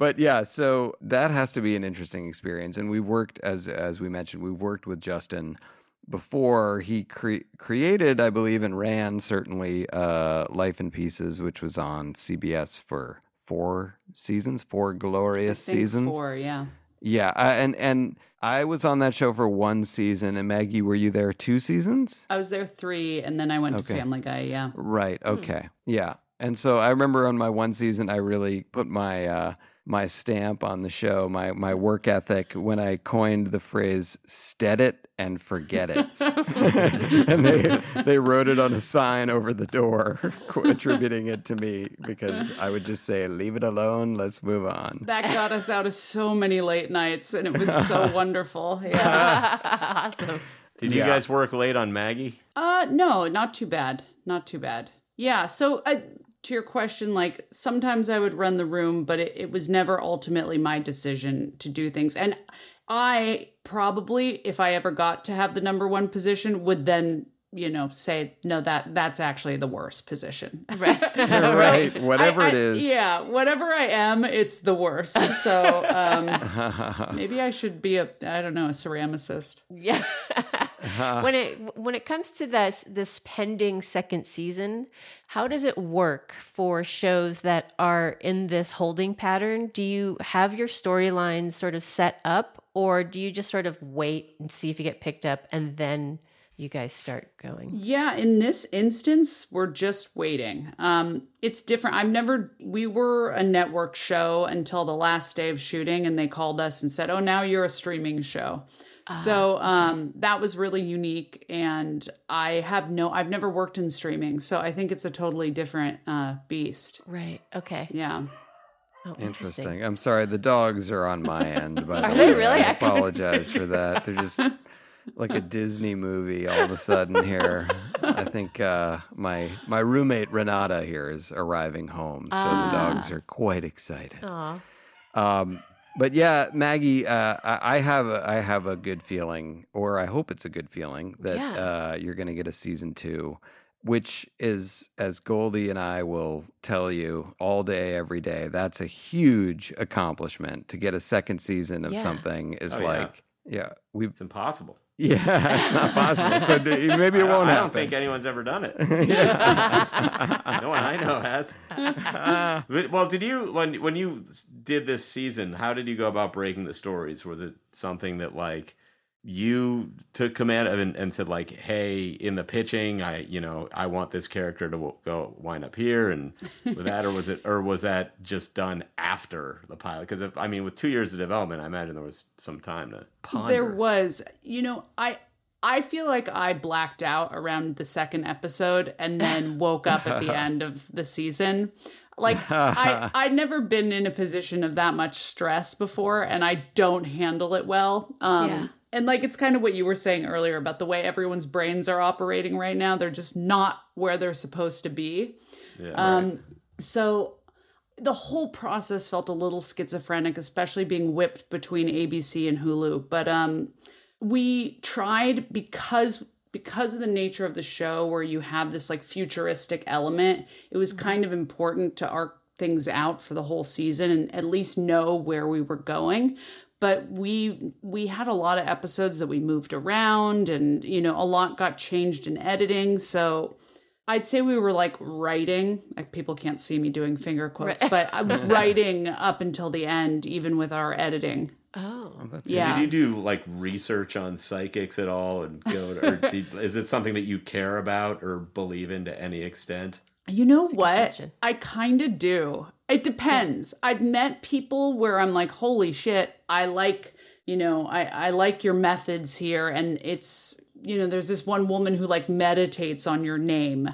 Speaker 4: But yeah, so that has to be an interesting experience. And we've worked as as we mentioned, we've worked with Justin before he cre- created, I believe, and ran certainly uh, Life in Pieces, which was on CBS for four seasons, four glorious seasons.
Speaker 7: Four, yeah.
Speaker 4: Yeah, I, and and I was on that show for one season. And Maggie, were you there two seasons?
Speaker 7: I was there three, and then I went
Speaker 4: Okay.
Speaker 7: to Family Guy. Yeah.
Speaker 4: Right. Okay. Yeah. And so I remember on my one season, I really put my uh, my stamp on the show, my my work ethic when I coined the phrase "stead it and forget it," [LAUGHS] and they they wrote it on a sign over the door, [LAUGHS] attributing it to me because I would just say, "Leave it alone. Let's move on."
Speaker 7: That got us out of so many late nights, and it was so [LAUGHS] wonderful. Yeah.
Speaker 5: awesome.
Speaker 6: Did you
Speaker 4: Yeah.
Speaker 6: guys work late on Maggie?
Speaker 7: Uh, no, not too bad. Not too bad. Yeah. So, uh, to your question, like sometimes I would run the room, but it, it was never ultimately my decision to do things. And I probably, if I ever got to have the number one position, would then, you know, say, no, that that's actually the worst position.
Speaker 5: Right. [LAUGHS]
Speaker 4: right. Whatever
Speaker 7: I- I-
Speaker 4: is.
Speaker 7: Yeah, whatever I am, it's the worst. So um, [LAUGHS] maybe I should be a, I don't know, a ceramicist.
Speaker 5: Yeah. [LAUGHS] when it when it comes to this this pending second season, how does it work for shows that are in this holding pattern? Do you have your storylines sort of set up or do you just sort of wait and see if you get picked up and then you guys start going?
Speaker 7: Yeah, in this instance, we're just waiting. Um, it's different. I've never, we were a network show until the last day of shooting, and they called us and said, Oh, now you're a streaming show. So um, that was really unique. And I have no, I've never worked in streaming. So I think it's a totally different uh, beast.
Speaker 5: Right. Okay.
Speaker 7: Yeah.
Speaker 5: Oh,
Speaker 4: Interesting. I'm sorry. The dogs are on my end. By [LAUGHS]
Speaker 5: Are
Speaker 4: the
Speaker 5: they
Speaker 4: way.
Speaker 5: really?
Speaker 4: I
Speaker 5: I
Speaker 4: apologize for that. They're just like a Disney movie all of a sudden here. I think uh, my my roommate Renata here is arriving home, so the dogs are quite excited.
Speaker 5: Aw.
Speaker 4: Um, but yeah, Maggie, uh, I, I have a, I have a good feeling, or I hope it's a good feeling that
Speaker 5: Yeah.
Speaker 4: uh, you're going to get a season two, which is, as Goldie and I will tell you all day, every day, that's a huge accomplishment to get a second season of
Speaker 5: Yeah.
Speaker 4: something. Is
Speaker 6: Oh, yeah.
Speaker 4: like, yeah, we,
Speaker 6: It's impossible.
Speaker 4: Yeah, it's not possible. So d- [LAUGHS] maybe it
Speaker 6: I
Speaker 4: won't
Speaker 6: I
Speaker 4: happen.
Speaker 6: don't think anyone's ever done it. [LAUGHS] [LAUGHS] No one I know has. But- well, did you when when you did this season? How did you go about breaking the stories? Was it something that like you took command of and, and said like, "Hey, in the pitching, I you know I want this character to w- go wind up here," and [LAUGHS] with that, or was it or was that just done after the pilot? Because I mean, with two years of development, I imagine there was some time to ponder.
Speaker 7: There was, you know, I I feel like I blacked out around the second episode and then [LAUGHS] woke up at the end of the season. Like I [LAUGHS] I'd never been in a position of that much stress before and I don't handle it well. Um
Speaker 5: Yeah.
Speaker 7: And like it's kind of what you were saying earlier about the way everyone's brains are operating right now. They're just not where they're supposed to be.
Speaker 6: Yeah,
Speaker 7: Um, so the whole process felt a little schizophrenic, especially being whipped between ABC and Hulu. But um, we tried because because of the nature of the show, where you have this like futuristic element. It was kind of important to arc things out for the whole season and at least know where we were going but we we had a lot of episodes that we moved around and you know a lot got changed in editing so I'd say we were like writing. Like people can't see me doing finger quotes,
Speaker 5: Right.
Speaker 7: but uh, [LAUGHS] writing up until the end, even with our editing.
Speaker 5: Oh.
Speaker 7: oh yeah.
Speaker 6: Did you do like research on psychics at all, and go? To, or [LAUGHS] did, is it something that you care about or believe in to any extent?
Speaker 7: You know what?
Speaker 5: question.
Speaker 7: I kind of do. It depends. I've met people where I'm like, holy shit, I like, you know, I, I like your methods here. And it's, you know, there's this one woman who like meditates on your name.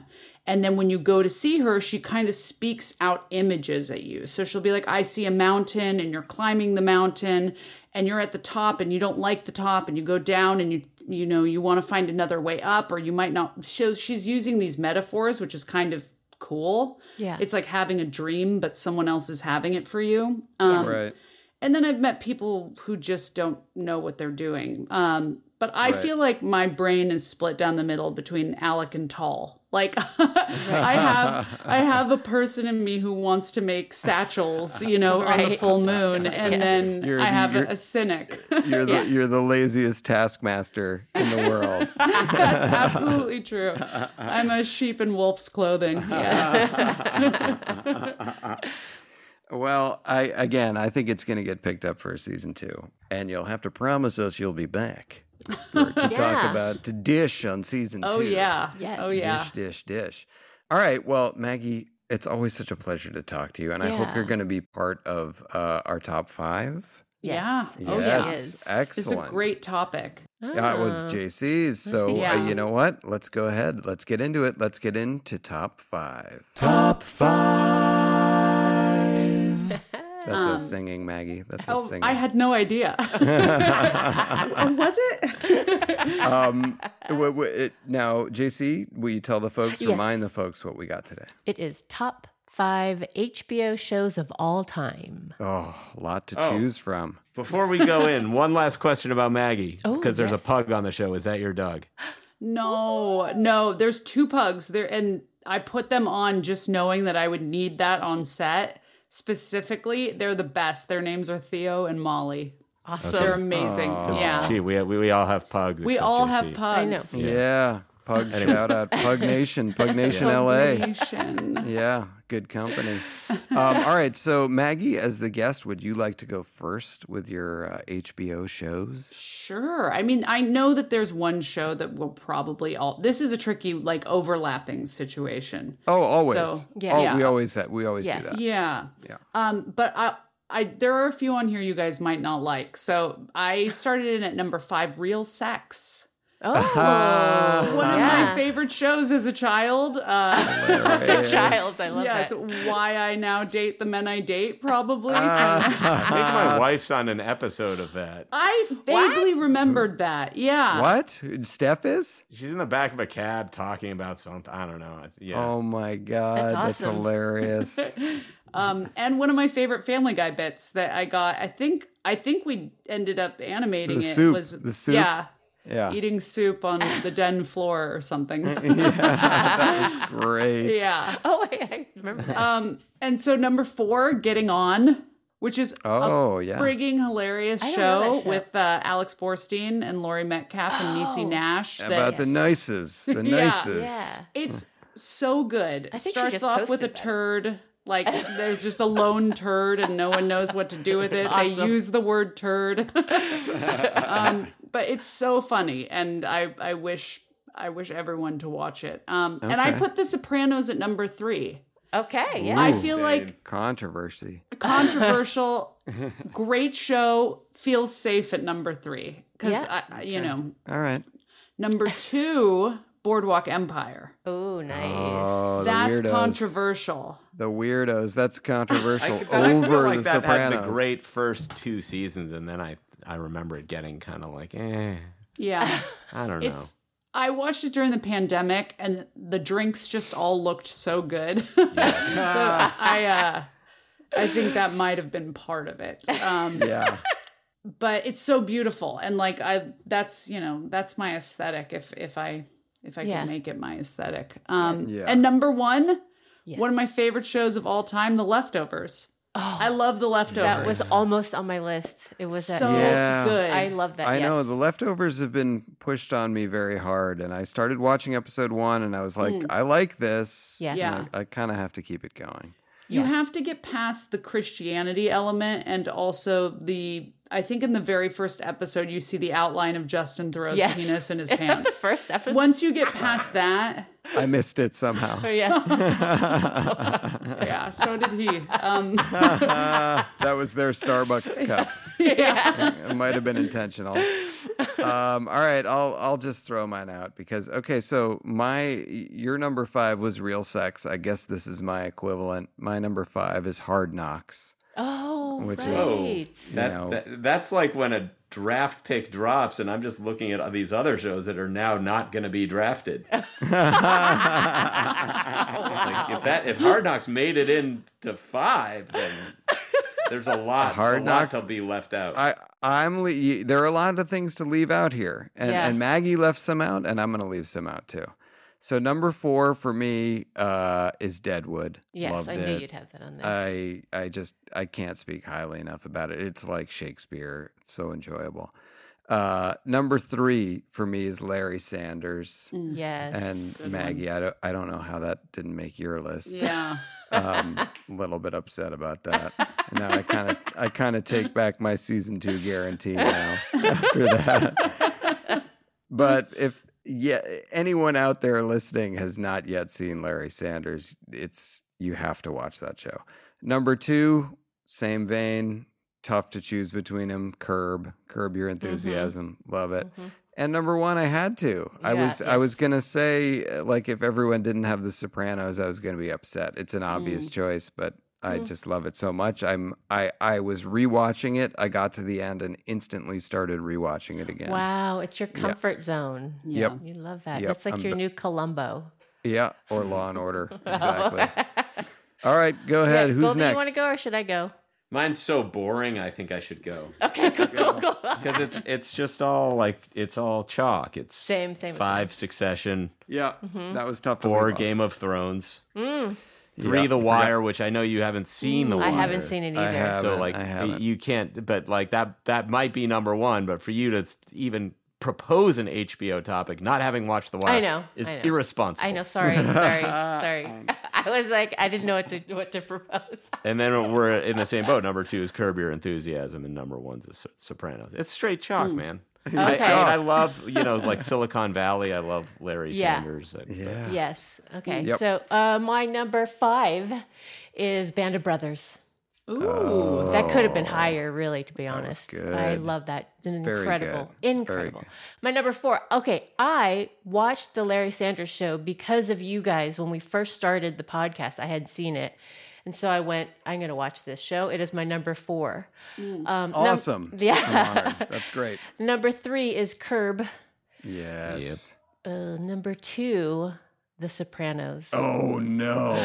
Speaker 7: And then when you go to see her, she kind of speaks out images at you. So she'll be like, I see a mountain and you're climbing the mountain and you're at the top and you don't like the top and you go down and you you know you want to find another way up or you might not so she's using these metaphors which is kind of cool
Speaker 5: Yeah.
Speaker 7: it's like having a dream but someone else is having it for you um,
Speaker 4: right.
Speaker 7: and then I've met people who just don't know what they're doing. Um, but I
Speaker 4: Right.
Speaker 7: feel like my brain is split down the middle between Alec and Tall. Like [LAUGHS] I have [LAUGHS] I have a person in me who wants to make satchels, you know, on the full moon, and
Speaker 5: Yeah.
Speaker 7: then
Speaker 4: You're
Speaker 7: I have a,
Speaker 4: you're-
Speaker 7: a cynic.
Speaker 4: You're the [LAUGHS] you're the laziest taskmaster in the world.
Speaker 7: That's absolutely true. I'm a sheep in wolf's clothing. Yeah.
Speaker 4: Well, I again, I think it's going to get picked up for season two, and you'll have to promise us you'll be back for, to [LAUGHS] talk about to dish on season
Speaker 7: oh
Speaker 4: two.
Speaker 7: yeah.
Speaker 5: Yes.
Speaker 7: Oh yeah.
Speaker 4: dish, dish, dish. All right, well, Maggie, it's always such a pleasure to talk to you, and I hope you're going to be part of uh, our top five.
Speaker 7: Yeah.
Speaker 5: Yes.
Speaker 7: Oh
Speaker 4: yes,
Speaker 7: yeah.
Speaker 5: is.
Speaker 7: It's a great topic.
Speaker 4: Yeah, it was
Speaker 5: Ah.
Speaker 4: JC's. [LAUGHS] So
Speaker 7: Yeah.
Speaker 4: uh, you know what? Let's go ahead. Let's get into it. Let's get into top five.
Speaker 3: Top five. [LAUGHS]
Speaker 4: That's
Speaker 7: Um,
Speaker 4: us singing, Maggie. That's us
Speaker 7: Oh,
Speaker 4: singing.
Speaker 7: I had no idea. [LAUGHS] oh, was it?
Speaker 4: um, w- w- it, now, JC, will you tell the folks,
Speaker 5: Yes.
Speaker 4: remind the folks what we got today?
Speaker 5: It is top five HBO shows of all time.
Speaker 4: Oh, a lot to
Speaker 6: Oh.
Speaker 4: choose from.
Speaker 6: Before we go in, one last question about Maggie.
Speaker 5: Oh,
Speaker 6: Because there's
Speaker 5: yes.
Speaker 6: a pug on the show. Is that your dog?
Speaker 7: No, no. There's two pugs there, and I put them on just knowing that I would need that on set. Specifically, they're the best. Their names are Theo and Molly.
Speaker 5: Awesome.
Speaker 7: They're amazing.
Speaker 4: Aw.
Speaker 7: Yeah,
Speaker 6: Gee, we, we, we all have pugs.
Speaker 7: we all
Speaker 6: JC.
Speaker 7: have pugs.
Speaker 5: I know.
Speaker 4: Yeah. Pug
Speaker 6: Anyway.
Speaker 4: shout out. Pug Nation. Pug [LAUGHS] Nation
Speaker 7: Pug
Speaker 4: LA.
Speaker 7: Nation.
Speaker 4: Yeah, good company. Um, all right, so Maggie, as the guest, would you like to go first with your uh, HBO shows?
Speaker 7: Sure. I mean, I know that there's one show that will probably all. This is a tricky, like, overlapping situation.
Speaker 4: Oh, always.
Speaker 7: So,
Speaker 5: yeah.
Speaker 4: Oh,
Speaker 7: Yeah.
Speaker 4: we always have, we always
Speaker 5: Yes.
Speaker 4: do that.
Speaker 7: Yeah.
Speaker 4: Yeah.
Speaker 7: Um, but I, I, there are a few on here you guys might not like. So I started in at number five, Real Sex.
Speaker 5: Oh,
Speaker 7: One of
Speaker 5: yeah.
Speaker 7: my favorite shows as a child. Uh,
Speaker 5: As a child, I love
Speaker 7: yes,
Speaker 5: that.
Speaker 7: why I now date the men I date, probably. [LAUGHS]
Speaker 6: I think my wife's on an episode of that.
Speaker 7: I vaguely remembered that. Yeah.
Speaker 4: What? Steph is?
Speaker 6: She's in the back of a cab talking about something. I don't know. Yeah.
Speaker 4: Oh my God.
Speaker 5: That's
Speaker 4: That's, hilarious. [LAUGHS]
Speaker 7: Um, and one of my favorite Family Guy bits that I got, I think, I think we ended up animating
Speaker 4: The
Speaker 7: it
Speaker 4: soup.
Speaker 7: was
Speaker 4: The soup?
Speaker 7: Yeah,
Speaker 4: yeah.
Speaker 7: eating soup on the den floor or something. [LAUGHS]
Speaker 4: that was great.
Speaker 7: yeah.
Speaker 5: Oh, I, I remember that.
Speaker 7: Um, and so number four, Getting On, which is
Speaker 4: Oh,
Speaker 7: a
Speaker 4: yeah.
Speaker 7: frigging hilarious
Speaker 5: I don't know
Speaker 7: show,
Speaker 5: show.
Speaker 7: with uh, Alex Borstein and Laurie Metcalf and Niecy Nash. that-
Speaker 4: About the nices. The [LAUGHS]
Speaker 7: Yeah.
Speaker 4: nices.
Speaker 5: yeah.
Speaker 7: It's so good.
Speaker 5: I think she
Speaker 7: Starts
Speaker 5: just
Speaker 7: off with a
Speaker 5: posted that.
Speaker 7: turd. Like [LAUGHS] there's just a lone turd and no one knows what to do with it. They use the word turd. um, but it's so funny and I I wish I wish everyone to watch it. Um, and I put The Sopranos at number 3.
Speaker 5: Okay, yeah.
Speaker 7: I
Speaker 4: Ooh.
Speaker 7: feel like
Speaker 4: Controversy.
Speaker 7: controversial, [LAUGHS] great show, feels safe at number 3 cuz
Speaker 5: Yeah.
Speaker 7: I you know,
Speaker 4: All right.
Speaker 7: number 2 Boardwalk Empire.
Speaker 5: Oh, nice.
Speaker 4: Oh, the
Speaker 7: That's
Speaker 4: weirdos.
Speaker 7: controversial.
Speaker 4: The weirdos. That's controversial
Speaker 6: I, but I feel
Speaker 4: over
Speaker 6: like
Speaker 4: the
Speaker 6: that
Speaker 4: Sopranos.
Speaker 6: had the great first two seasons, and then I I remember it getting kind of like, eh,
Speaker 7: Yeah.
Speaker 6: I don't know.
Speaker 7: It's I watched it during the pandemic and the drinks just all looked so good. That [LAUGHS] I uh I think that might have been part of it. Um
Speaker 4: Yeah.
Speaker 7: but it's so beautiful and like I that's, you know, that's my aesthetic if if I if I
Speaker 5: Yeah.
Speaker 7: can make it my aesthetic. Um
Speaker 4: Yeah.
Speaker 7: and number 1,
Speaker 5: Yes.
Speaker 7: one of my favorite shows of all time, The Leftovers. Oh, I love The Leftovers.
Speaker 5: That was almost on my list. It was a-
Speaker 7: so
Speaker 4: Yeah.
Speaker 7: good.
Speaker 5: I love that.
Speaker 4: I know the leftovers have been pushed on me very hard, and I started watching episode one, and I was like, mm. I like this.
Speaker 5: Yes.
Speaker 7: Yeah.
Speaker 4: I, I kind of have to keep it going.
Speaker 7: You
Speaker 5: Yeah.
Speaker 7: have to get past the Christianity element and also the I think in the very first episode you see the outline of Justin Theroux's
Speaker 5: Yes.
Speaker 7: penis in his [LAUGHS]
Speaker 5: Is that
Speaker 7: pants.
Speaker 5: the first episode?
Speaker 7: Once you get past that,
Speaker 4: I missed it somehow.
Speaker 5: Oh, yeah. [LAUGHS]
Speaker 7: yeah, so did he. Um, [LAUGHS]
Speaker 4: that was their Starbucks cup. [LAUGHS]
Speaker 7: yeah.
Speaker 4: It might have been intentional. Um, all right, I'll I'll just throw mine out because okay, so my your number five was real sex. I guess this is my equivalent. My number five is Hard Knocks.
Speaker 5: Oh,
Speaker 4: Which is-
Speaker 5: right.
Speaker 6: that,
Speaker 4: know.
Speaker 6: that that's like when a draft pick drops, and I'm just looking at these other shows that are now not going to be drafted. [LAUGHS] Like, if that if Hard Knocks made it into five, then There's a [LAUGHS] lot.
Speaker 4: Hard
Speaker 6: a lot
Speaker 4: Knocks.
Speaker 6: to be left out.
Speaker 4: I I'm le- there are a lot of things to leave out here, and
Speaker 5: Yeah.
Speaker 4: and Maggie left some out, and I'm gonna leave some out too. So number four for me uh, is Deadwood.
Speaker 5: Yes,
Speaker 4: Loved
Speaker 5: I knew
Speaker 4: it.
Speaker 5: you'd have that on there.
Speaker 4: I I just I can't speak highly enough about it. It's like Shakespeare. It's so enjoyable. Uh, number three for me is Larry Sanders.
Speaker 5: yes.
Speaker 4: And Maggie, I don't, I don't know how that didn't make your list.
Speaker 7: Yeah. [LAUGHS]
Speaker 4: um, a little bit upset about that. And now I kind of [LAUGHS] I kind of take back my season two guarantee now after that. but if yeah, anyone out there listening has not yet seen Larry Sanders, it's you have to watch that show. Number two, same vein, tough to choose between them. Curb, curb your enthusiasm, love it. And number one, I had to. I
Speaker 5: Yeah,
Speaker 4: was I was gonna say uh, like if everyone didn't have The Sopranos, I was gonna be upset. It's an obvious choice, but I just love it so much. I'm I I was rewatching it. I got to the end and instantly started rewatching it again.
Speaker 5: Wow, it's your comfort zone.
Speaker 4: Yep.
Speaker 5: You love that.
Speaker 4: Yep,
Speaker 5: That's like
Speaker 4: I'm
Speaker 5: your
Speaker 4: b-
Speaker 5: new Columbo.
Speaker 4: Yeah, or Law and Order. Exactly. [LAUGHS] All right, go ahead.
Speaker 5: Yeah,
Speaker 4: Who's
Speaker 5: Goldie,
Speaker 4: next?
Speaker 5: you want to go or should I go?
Speaker 6: Mine's so boring. I think I should go
Speaker 5: Okay, [LAUGHS] cool, cool, cool.
Speaker 6: because it's it's just all like it's all chalk. It's
Speaker 5: Same, same.
Speaker 6: five Succession,
Speaker 4: Yeah,
Speaker 5: Mm-hmm.
Speaker 4: that was tough. To
Speaker 6: four
Speaker 4: leave off.
Speaker 6: Game of Thrones,
Speaker 5: Mm,
Speaker 6: three
Speaker 4: Yeah,
Speaker 6: The Wire, which I know you haven't seen. The
Speaker 5: I
Speaker 6: Wire.
Speaker 5: haven't seen it
Speaker 4: I
Speaker 5: either.
Speaker 4: have.
Speaker 6: So like
Speaker 4: I
Speaker 6: y- you can't. But like that that might be number one. But for you to even propose an HBO topic, not having watched The Wire,
Speaker 5: I know,
Speaker 6: is
Speaker 5: I know.
Speaker 6: irresponsible.
Speaker 5: I know. Sorry, sorry, [LAUGHS] sorry. [LAUGHS] I was like, I didn't know what to what to propose. [LAUGHS]
Speaker 6: And then we're in the same boat. Number two is Curb Your Enthusiasm, and number one's is So- Sopranos. It's straight chalk, man. I, I, I love you know like Silicon Valley. I love Larry
Speaker 5: Yeah.
Speaker 6: Sanders. uh,
Speaker 4: Yeah.
Speaker 5: Yes. Okay.
Speaker 4: Yep.
Speaker 5: So uh, my number five is Band of Brothers.
Speaker 7: Ooh.
Speaker 5: That could have been higher, really, to be honest. I love that. It's an
Speaker 4: Very
Speaker 5: incredible,
Speaker 4: good.
Speaker 5: Incredible. My number four. Okay, I watched the Larry Sanders show because of you guys. When we first started the podcast, I had seen it, and so I went. I'm going to watch this show. It is my number four. Um, num-
Speaker 4: Awesome. [LAUGHS]
Speaker 5: yeah.
Speaker 4: I'm. That's great.
Speaker 5: number three is Curb.
Speaker 4: Yes.
Speaker 5: Uh, number two, The Sopranos.
Speaker 4: Oh no.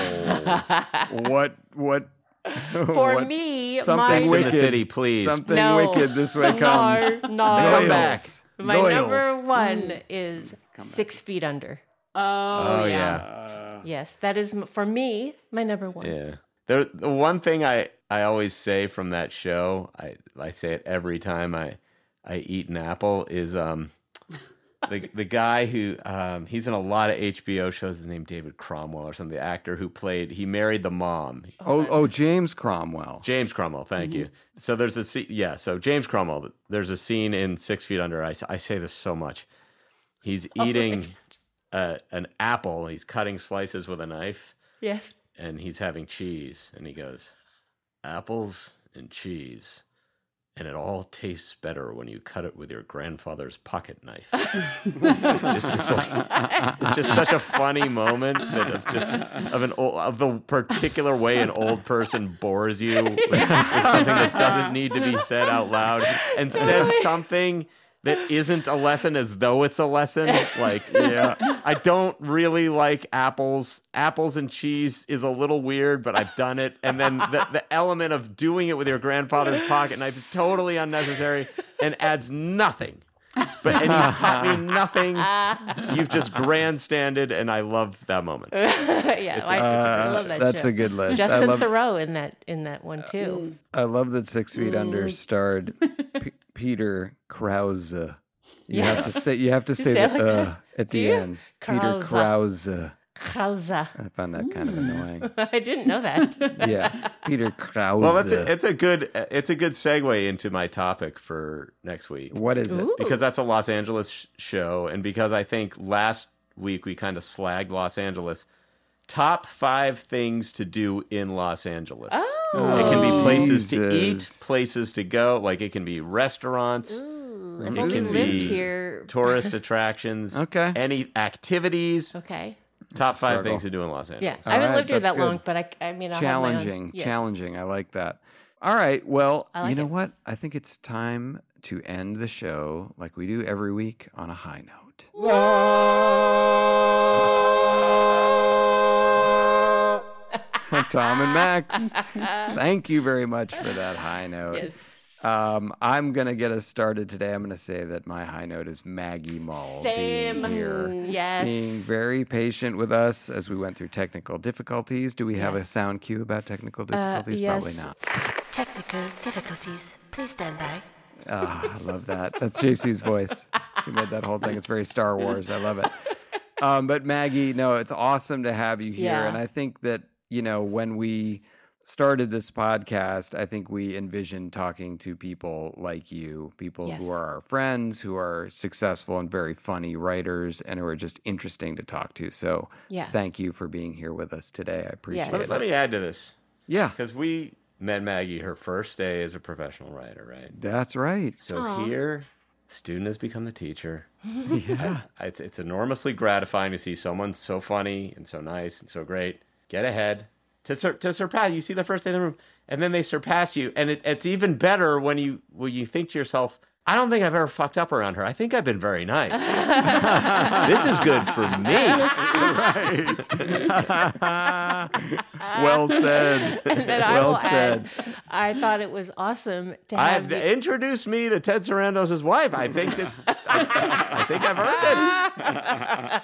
Speaker 4: [LAUGHS] what what [LAUGHS]
Speaker 5: For
Speaker 4: what-
Speaker 5: me,
Speaker 4: something
Speaker 5: my
Speaker 6: Sex in
Speaker 4: wicked.
Speaker 6: the City, please.
Speaker 4: Something
Speaker 5: No.
Speaker 4: wicked this way comes.
Speaker 5: No, no.
Speaker 4: Goyles.
Speaker 6: back.
Speaker 5: My
Speaker 4: Goyles.
Speaker 5: number one is Six Feet Under.
Speaker 7: Oh,
Speaker 6: Oh
Speaker 7: yeah.
Speaker 6: yeah.
Speaker 5: Yes, that is m- for me my number one.
Speaker 6: Yeah. There, the one thing I, I always say from that show, I, I say it every time I, I eat an apple, is um, the the guy who um, he's in a lot of HBO shows. His name David Cromwell or something. The actor who played he married the mom.
Speaker 4: Oh oh James Cromwell.
Speaker 6: James Cromwell, thank you. So there's a scene, yeah. So James Cromwell, there's a scene in Six Feet Under. I I say this so much. He's eating uh, an apple. He's cutting slices with a knife
Speaker 5: Yes.
Speaker 6: and he's having cheese and he goes apples and cheese and it all tastes better when you cut it with your grandfather's pocket knife. [LAUGHS] Just, it's, like, it's just such a funny moment that of just of an old, of the particular way an old person bores you with, with something that doesn't need to be said out loud and says something that isn't a lesson as though it's a lesson like [LAUGHS]
Speaker 4: Yeah.
Speaker 6: I don't really like apples. Apples and cheese is a little weird, but I've done it. And then the, the element of doing it with your grandfather's pocket knife is totally unnecessary and adds nothing. But and you've taught me [LAUGHS] nothing. [LAUGHS] You've just grandstanded, and I love that moment. [LAUGHS]
Speaker 5: yeah, I, I love uh, that
Speaker 4: that's
Speaker 5: show.
Speaker 4: a good list. I
Speaker 5: Justin
Speaker 4: love-
Speaker 5: Theroux in that in that one too.
Speaker 4: Uh, I love that Six Feet Under mm. starred P- Peter Krause. You have to say you have to say
Speaker 5: say
Speaker 4: the
Speaker 5: like
Speaker 4: uh,
Speaker 5: that?
Speaker 4: at the
Speaker 5: you?
Speaker 4: end. Peter
Speaker 5: Krause.
Speaker 4: Krause. I found that kind of hmm. annoying. [LAUGHS]
Speaker 5: I didn't know that. [LAUGHS]
Speaker 4: Yeah, Peter Krause.
Speaker 6: Well, that's a, it's a good it's a good segue into my topic for next week.
Speaker 4: what is it?
Speaker 6: because that's a Los Angeles sh- show, and because I think last week we kind of slagged Los Angeles. Top five things to do in Los Angeles.
Speaker 5: Oh.
Speaker 6: It can be oh. places to eat, places to go. Like it can be restaurants,
Speaker 5: Ooh, I've
Speaker 6: it
Speaker 5: only
Speaker 6: can
Speaker 5: lived
Speaker 6: be
Speaker 5: here.
Speaker 6: tourist [LAUGHS] attractions,
Speaker 4: Okay.
Speaker 6: any activities.
Speaker 5: Okay.
Speaker 6: Top five things to do in Los Angeles.
Speaker 5: Yeah, I haven't
Speaker 4: right,
Speaker 5: lived here
Speaker 4: that's
Speaker 5: that long, but I, I mean, I
Speaker 4: challenging,
Speaker 5: Yeah.
Speaker 4: challenging. I like that. All right. Well,
Speaker 5: I like
Speaker 4: you know
Speaker 5: it.
Speaker 4: what? I think it's time to end the show like we do every week on a high note. [LAUGHS] Tom and Max. [LAUGHS] Thank you very much for that high note.
Speaker 5: Yes.
Speaker 4: Um, I'm gonna get us started today. I'm gonna say that my high note is Maggie Mull
Speaker 5: Same.
Speaker 4: being here,
Speaker 5: Yes.
Speaker 4: being very patient with us as we went through technical difficulties. Do we have a sound cue about technical
Speaker 9: Uh,
Speaker 4: difficulties? Probably not.
Speaker 9: Technical difficulties. Please stand by.
Speaker 4: Ah, I love that. That's JC's voice. She made that whole thing. It's very Star Wars. I love it. Um, but Maggie, no, it's awesome to have you here.
Speaker 5: Yeah.
Speaker 4: And I think that, you know, when we started this podcast, I think we envisioned talking to people like you, people
Speaker 5: Yes.
Speaker 4: who are our friends, who are successful and very funny writers, and who are just interesting to talk to. So
Speaker 5: Yeah.
Speaker 4: thank you for being here with us today. I appreciate
Speaker 6: Let,
Speaker 4: it.
Speaker 6: let me add to this.
Speaker 4: Yeah.
Speaker 6: Because we met Maggie her first day as a professional writer, right?
Speaker 4: That's right.
Speaker 6: So
Speaker 5: Aw.
Speaker 6: here, student has become the teacher. [LAUGHS]
Speaker 4: Yeah. [LAUGHS]
Speaker 6: I- it's it's enormously gratifying to see someone so funny and so nice and so great get ahead to sur- to surpass. You see the first day in the room, and then they surpass you, and it, it's even better when you when you think to yourself. I don't think I've ever fucked up around her. I think I've been very nice. [LAUGHS] this is good for me. Right. [LAUGHS]
Speaker 4: well said.
Speaker 5: And then I
Speaker 4: well
Speaker 5: will
Speaker 4: said.
Speaker 5: add, I thought it was awesome to
Speaker 6: I
Speaker 5: have
Speaker 6: have
Speaker 5: you-
Speaker 6: introduced me to Ted Sarandos' wife. I think that I, I think I've earned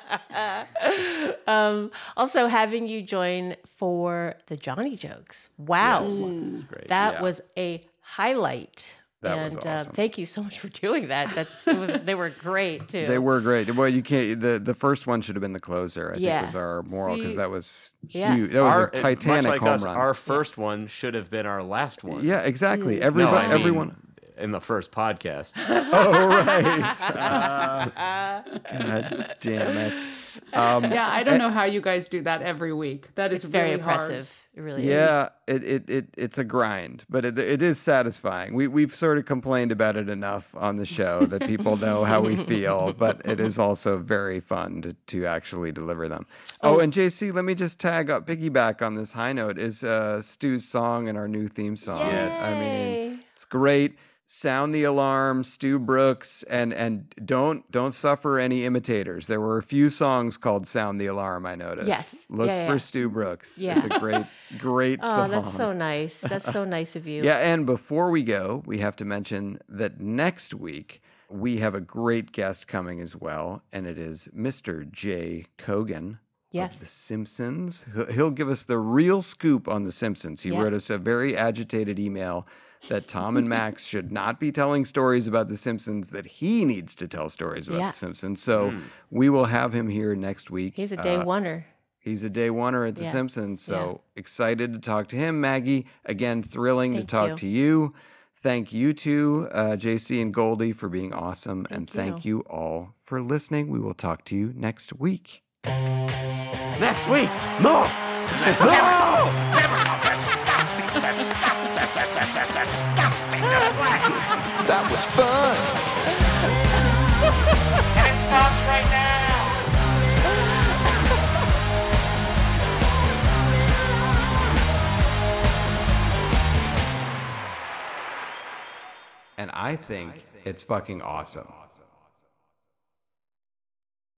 Speaker 6: it. [LAUGHS]
Speaker 5: um, also having you join for the Johnny jokes. Wow,
Speaker 6: great.
Speaker 5: that
Speaker 4: Yeah.
Speaker 5: was a highlight.
Speaker 4: That was
Speaker 5: and
Speaker 4: awesome.
Speaker 5: uh, thank you so much for doing that. That's it was they were great too.
Speaker 4: They were great. Well, you can't. The the first one should have been the closer. I
Speaker 5: Yeah.
Speaker 4: think was our moral because that was
Speaker 5: Yeah.
Speaker 4: huge. That was
Speaker 6: Our-
Speaker 4: a Titanic
Speaker 6: much like
Speaker 4: home
Speaker 6: us,
Speaker 4: run.
Speaker 6: our first one should have been our last one.
Speaker 4: yeah, exactly.
Speaker 5: Mm.
Speaker 6: No,
Speaker 4: Everybody,
Speaker 6: I mean,
Speaker 4: everyone.
Speaker 6: In the first podcast. [LAUGHS]
Speaker 4: Oh right. Uh, [LAUGHS] God damn it. Um,
Speaker 7: Yeah, I don't know how you guys do that every week. That is
Speaker 5: it's very
Speaker 7: really hard.
Speaker 5: impressive. It really is.
Speaker 4: Yeah, it, it, it it's a grind, but it, it is satisfying. We we've sort of complained about it enough on the show that people know how we [LAUGHS] feel, but it is also very fun to, to actually deliver them. Oh, and JC, let me just tag up piggyback on this high note is uh, Stu's song and our new theme song.
Speaker 6: Yes.
Speaker 4: I mean, it's great. Sound the alarm, Stu Brooks, and and don't don't suffer any imitators. There were a few songs called "Sound the Alarm." I noticed.
Speaker 5: Yes.
Speaker 4: look
Speaker 5: Yeah,
Speaker 4: for
Speaker 5: yeah.
Speaker 4: Stu Brooks.
Speaker 5: Yeah.
Speaker 4: It's a great, great [LAUGHS]
Speaker 5: oh,
Speaker 4: song. Oh, song.
Speaker 5: that's so nice. That's so nice of you.
Speaker 4: Yeah, and before we go, we have to mention that next week we have a great guest coming as well, and it is Mr. Jay Kogen.
Speaker 5: Yes.
Speaker 4: Of the Simpsons. He'll- He'll give us the real scoop on The Simpsons. He
Speaker 5: Yeah.
Speaker 4: wrote us a very agitated email that Tom and Max [LAUGHS] should not be telling stories about The Simpsons, that he needs to tell stories about
Speaker 5: Yeah.
Speaker 4: The Simpsons. So we will have him here next week.
Speaker 5: He's a day
Speaker 4: Uh,
Speaker 5: oneer.
Speaker 4: He's a day oneer at The
Speaker 5: Yeah.
Speaker 4: Simpsons. So excited to talk to him. Maggie, again, thrilling
Speaker 5: Thank
Speaker 4: to talk
Speaker 5: you.
Speaker 4: to you. Thank you to uh, JC and Goldie for being awesome. and thank you all for listening. We will talk to you next week.
Speaker 6: Next week, no, more. [LAUGHS] [LAUGHS]
Speaker 11: That was fun.
Speaker 2: And it right now.
Speaker 4: And I think it's fucking awesome.